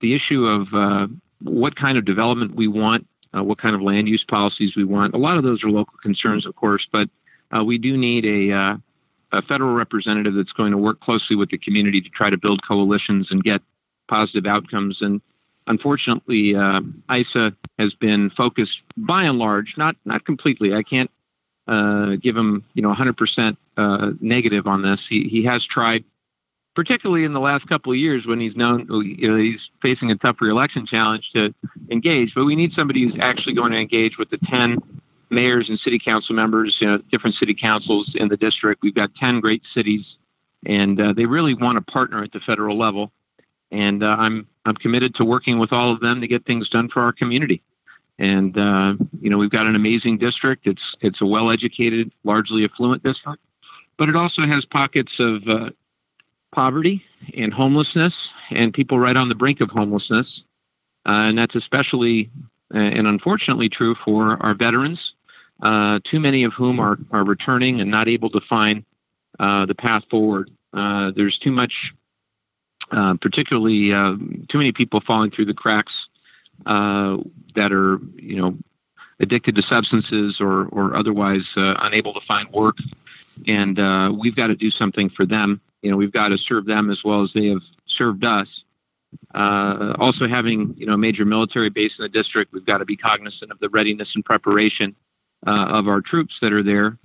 the issue of uh, what kind of development we want, uh, what kind of land use policies we want. A lot of those are local concerns, of course, but we do need a a federal representative that's going to work closely with the community to try to build coalitions and get positive outcomes. And unfortunately, uh, Issa has been focused by and large, not not completely. I can't uh, give him, you know, 100% uh, negative on this. He he has tried, particularly in the last couple of years when he's known, you know, he's facing a tough reelection challenge to engage. But we need somebody who's actually going to engage with the 10 mayors and city council members, you know, different city councils in the district. We've got 10 great cities, and uh, they really want to partner at the federal level. And uh, I'm I'm committed to working with all of them to get things done for our community. And uh, you know, we've got an amazing district. It's it's a well-educated, largely affluent district, but it also has pockets of uh, poverty and homelessness, and people right on the brink of homelessness. Uh, and that's especially uh, and unfortunately true for our veterans, uh, too many of whom are, are returning and not able to find uh, the path forward. there's too much, particularly too many people falling through the cracks uh, that are you know addicted to substances or or otherwise uh, unable to find work, and uh, we've got to do something for them. You know, we've got to serve them as well as they have served us. Uh, also, having you know a major military base in the district, we've got to be cognizant of the readiness and preparation uh, of our troops that are there,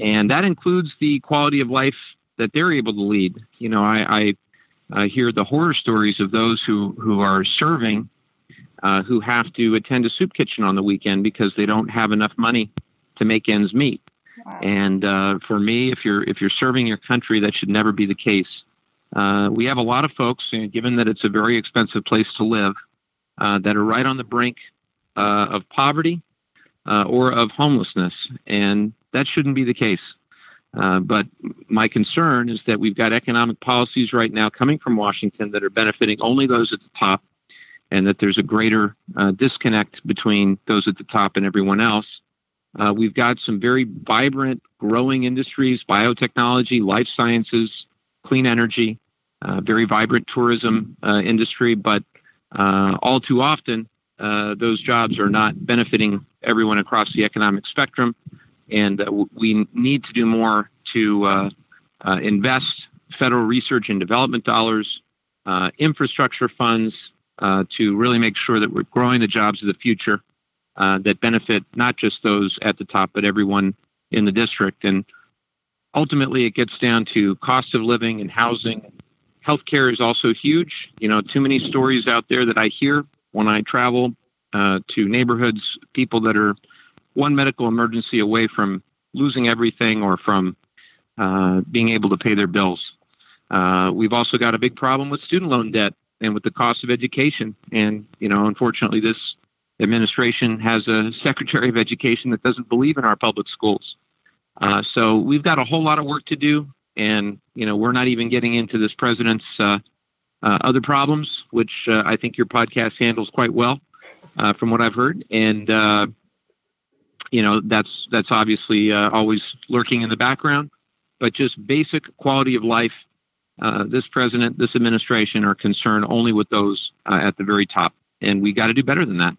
and that includes the quality of life that they're able to lead. You know, I, I, hear the horror stories of those who who are serving uh, who have to attend a soup kitchen on the weekend because they don't have enough money to make ends meet. And uh, for me, if you're if you're serving your country, that should never be the case. Uh, we have a lot of folks, you know, given that it's a very expensive place to live, uh, that are right on the brink uh, of poverty uh, or of homelessness, and that shouldn't be the case. Uh, but my concern is that we've got economic policies right now coming from Washington that are benefiting only those at the top, and that there's a greater uh, disconnect between those at the top and everyone else. Uh, we've got some very vibrant, growing industries biotechnology, life sciences, clean energy, uh, very vibrant tourism uh, industry, but uh, all too often, those jobs are not benefiting everyone across the economic spectrum and uh, we need to do more to uh, uh, invest federal research and development dollars, infrastructure funds to really make sure that we're growing the jobs of the future that benefit not just those at the top, but everyone in the district. And ultimately, it gets down to cost of living and housing. Healthcare is also huge. You know, too many stories out there that I hear when I travel uh, to neighborhoods, people that are one medical emergency away from losing everything or from uh, being able to pay their bills. Uh, we've also got a big problem with student loan debt and with the cost of education. And, you know, unfortunately, this administration has a secretary of education that doesn't believe in our public schools. Uh, so we've got a whole lot of work to do. And, you know, we're not even getting into this president's uh, uh, other problems, which uh, I think your podcast handles quite well, from what I've heard. And, you know that's that's obviously uh, always lurking in the background. But just basic quality of life uh, this president this administration are concerned only with those uh, at the very top. And we got to do better than that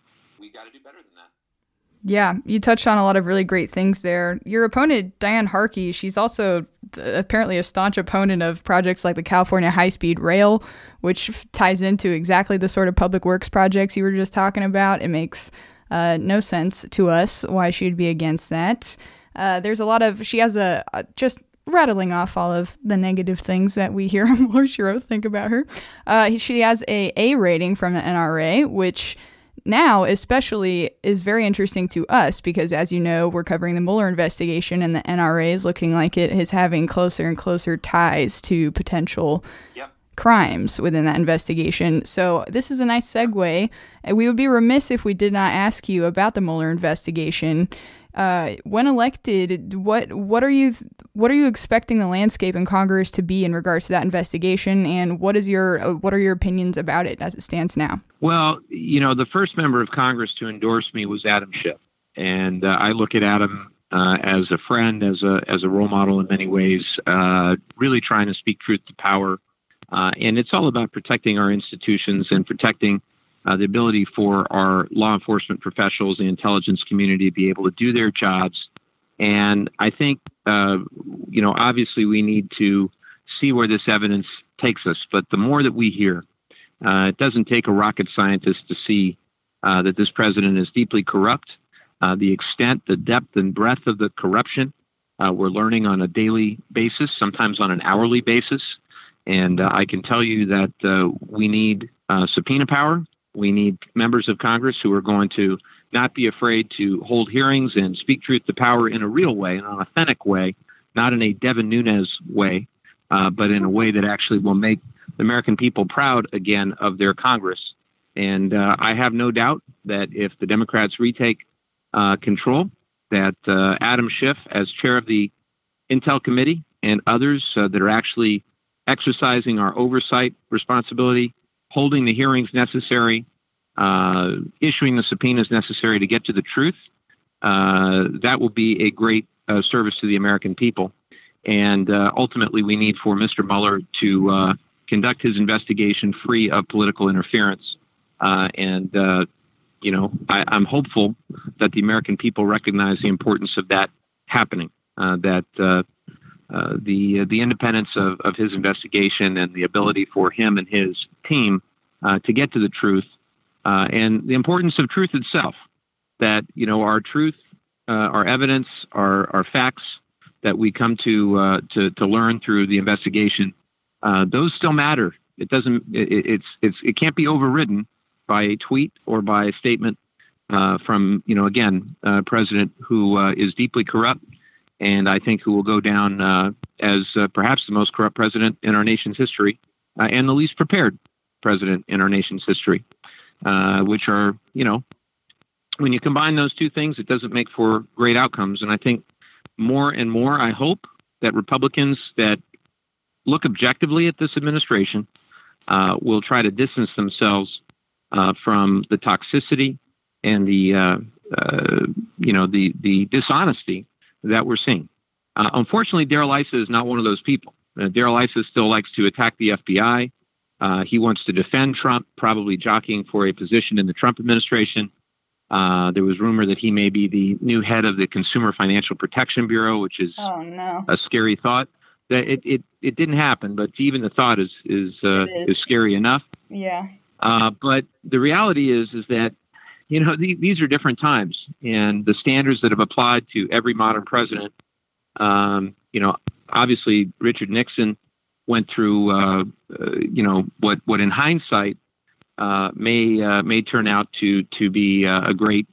yeah, you touched on a lot of really great things there. Your opponent, Diane Harkey, she's also apparently a staunch opponent of projects like the California High Speed Rail, which ties into exactly the sort of public works projects you were just talking about. It makes uh, no sense to us why she'd be against that. Uh, there's a lot of, she has a, a, just rattling off all of the negative things that we hear on War Shiro think about her. Uh, she has a A rating from the NRA, which now especially is very interesting to us because as you know we're covering the Mueller investigation and the NRA is looking like it is having closer and closer ties to potential yep crimes within that investigation. So this is a nice segue. And we would be remiss if we did not ask you about the Mueller investigation. Uh, when elected, what what are you what are you expecting the landscape in Congress to be in regards to that investigation, and what is your uh, what are your opinions about it as it stands now? Well, you know, the first member of Congress to endorse me was Adam Schiff, and uh, I look at Adam uh, as a friend, as a as a role model in many ways, uh, really trying to speak truth to power uh, and it's all about protecting our institutions and protecting uh, the ability for our law enforcement professionals, the intelligence community, to be able to do their jobs. And I think, uh, you know, obviously we need to see where this evidence takes us. But the more that we hear, uh, it doesn't take a rocket scientist to see uh, that this president is deeply corrupt. Uh, the extent, the depth, and breadth of the corruption we're learning on a daily basis, sometimes on an hourly basis. And uh, I can tell you that uh, we need uh, subpoena power. We need members of Congress who are going to not be afraid to hold hearings and speak truth to power in a real way, in an authentic way, not in a Devin Nunes way, uh, but in a way that actually will make the American people proud again of their Congress. And uh, I have no doubt that if the Democrats retake uh, control, that Adam Schiff, as chair of the Intel Committee, and others that are actually exercising our oversight responsibility, holding the hearings necessary, uh, issuing the subpoenas necessary to get to the truth, uh, that will be a great uh, service to the American people. And uh, ultimately, we need for Mr. Mueller to uh, conduct his investigation free of political interference. Uh, and, you know, I, am hopeful that the American people recognize the importance of that happening, that uh, the uh, the independence of, of his investigation and the ability for him and his team uh, to get to the truth, uh, and the importance of truth itself. That you know our truth, uh, our evidence, our our facts that we come to to to learn through the investigation, those still matter. It doesn't. It, it's it's it can't be overridden by a tweet or by a statement from you know again a president who is deeply corrupt and I think who will go down uh, as uh, perhaps the most corrupt president in our nation's history uh, and the least prepared president in our nation's history, uh, which are, you know, when you combine those two things, it doesn't make for great outcomes. And I think more and more, I hope that Republicans that look objectively at this administration uh, will try to distance themselves uh, from the toxicity and the uh, uh, you know the the dishonesty that we're seeing. Uh, unfortunately, Darrell Issa is not one of those people. Uh, Darrell Issa still likes to attack the FBI. He wants to defend Trump, probably jockeying for a position in the Trump administration. Uh, there was rumor that he may be the new head of the Consumer Financial Protection Bureau, which is oh, no. a scary thought. That it, it, it didn't happen, but even the thought is is uh, is. is scary enough. Yeah. Uh, but the reality is is that you know the, these are different times, and the standards that have applied to every modern president. Um, you know, obviously Richard Nixon went through uh, uh, you know what what in hindsight uh, may uh, may turn out to to be uh, a great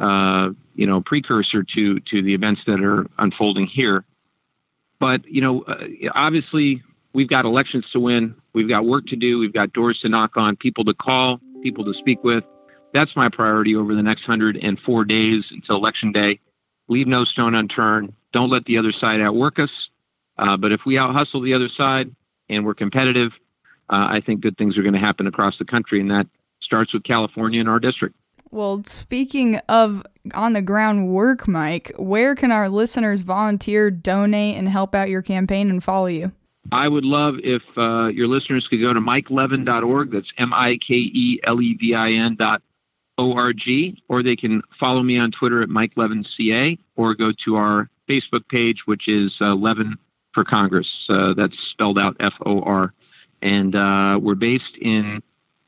uh, you know precursor to to the events that are unfolding here. But you know, uh, obviously we've got elections to win. We've got work to do. We've got doors to knock on, people to call, people to speak with. That's my priority over the next 104 days until election day. Leave no stone unturned. Don't let the other side outwork us. But if we out hustle the other side and we're competitive, uh, I think good things are going to happen across the country, and that starts with California and our district. Well, speaking of on the ground work, Mike, where can our listeners volunteer, donate, and help out your campaign and follow you? I would love if uh, your listeners could go to mikelevin.org. That's M I K E L E V I N dot O R G, or they can follow me on Twitter at Mike Levin CA, or go to our Facebook page, which is uh, Levin for Congress. Uh, that's spelled out F O R. And uh, we're based in,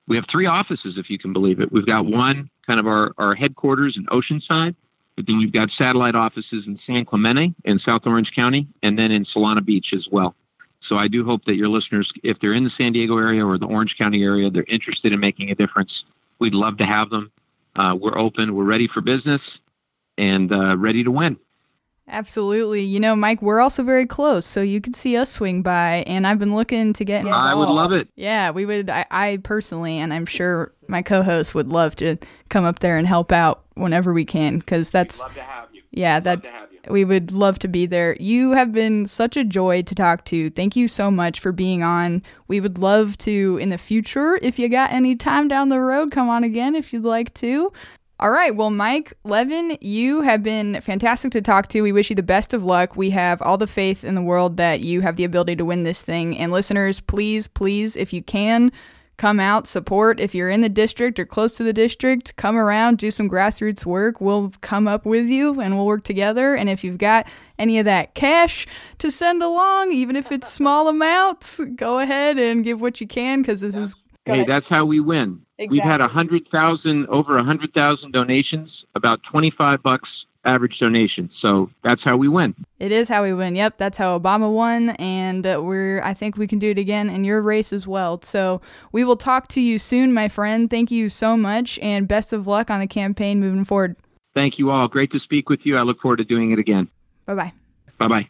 we have three offices, if you can believe it. We've got one kind of our, our headquarters in Oceanside, but then we've got satellite offices in San Clemente in South Orange County, and then in Solana Beach as well. So I do hope that your listeners, if they're in the San Diego area or the Orange County area, they're interested in making a difference. We'd love to have them. Uh, we're open, we're ready for business, and uh, ready to win. Absolutely. You know, Mike, we're also very close, so you could see us swing by, and I've been looking to get involved. I would love it. Yeah, we would. I, I personally, and I'm sure my co-host would love to come up there and help out whenever we can, because that's. Yeah, that we would love to be there. You have been such a joy to talk to. Thank you so much for being on. We would love to in the future, if you got any time down the road, come on again if you'd like to. All right. Well, Mike Levin, you have been fantastic to talk to. We wish you the best of luck. We have all the faith in the world that you have the ability to win this thing. And listeners, please, please, if you can, come out, support. If you're in the district or close to the district, come around, do some grassroots work. We'll come up with you and we'll work together. And if you've got any of that cash to send along, even if it's small amounts, go ahead and give what you can because this is. Hey, that's how we win. We've had a hundred thousand, over a hundred thousand donations, about twenty-five bucks average donation. So that's how we win. It is how we win. Yep, that's how Obama won, and uh, we're. I think we can do it again in your race as well. So we will talk to you soon, my friend. Thank you so much, and best of luck on the campaign moving forward. Thank you all. Great to speak with you. I look forward to doing it again. Bye bye. Bye bye.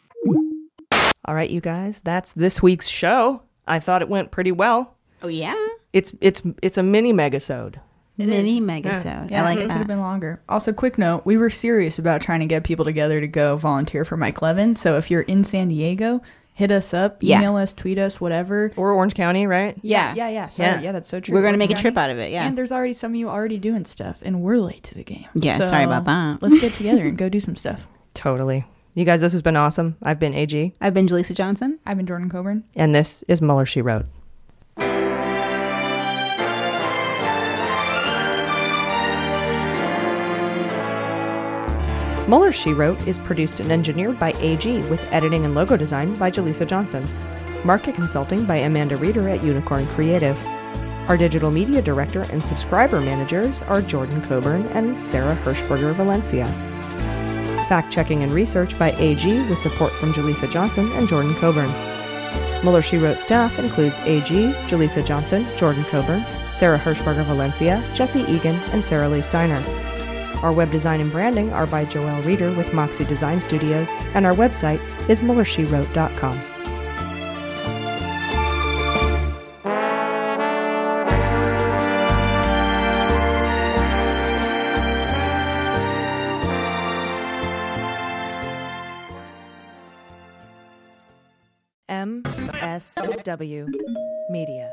All right, you guys, that's this week's show. I thought it went pretty well. Oh yeah. It's it's it's a mini megasode. Mini is. megasode. Yeah, I like it could that. have been longer. Also, quick note: we were serious about trying to get people together to go volunteer for Mike Levin. So if you're in San Diego, hit us up, Yeah. email us, tweet us, whatever. Or Orange County, right? Yeah, yeah, yeah. Sorry. Yeah. Yeah, that's so true. We're gonna make a trip out of it, yeah. and there's already some of you already doing stuff, and we're late to the game. Yeah, sorry about that. let's get together and go do some stuff. Totally. You guys, this has been awesome. I've been AG, I've been Jaleesa Johnson. I've been Jordan Coburn. and this is Mueller She Wrote. Mueller She Wrote is produced and engineered by AG with editing and logo design by Jaleesa Johnson. Market consulting by Amanda Reeder at Unicorn Creative. Our digital media director and subscriber managers are Jordan Coburn and Sarah Hirschberger Valencia. Fact checking and research by AG with support from Jaleesa Johnson and Jordan Coburn. Mueller She Wrote staff includes AG, Jaleesa Johnson, Jordan Coburn, Sarah Hirschberger Valencia, Jesse Egan, and Sarah Lee Steiner. Our web design and branding are by Joelle Reeder with Moxie Design Studios, and our website is muellershewrote.com. MSW Media.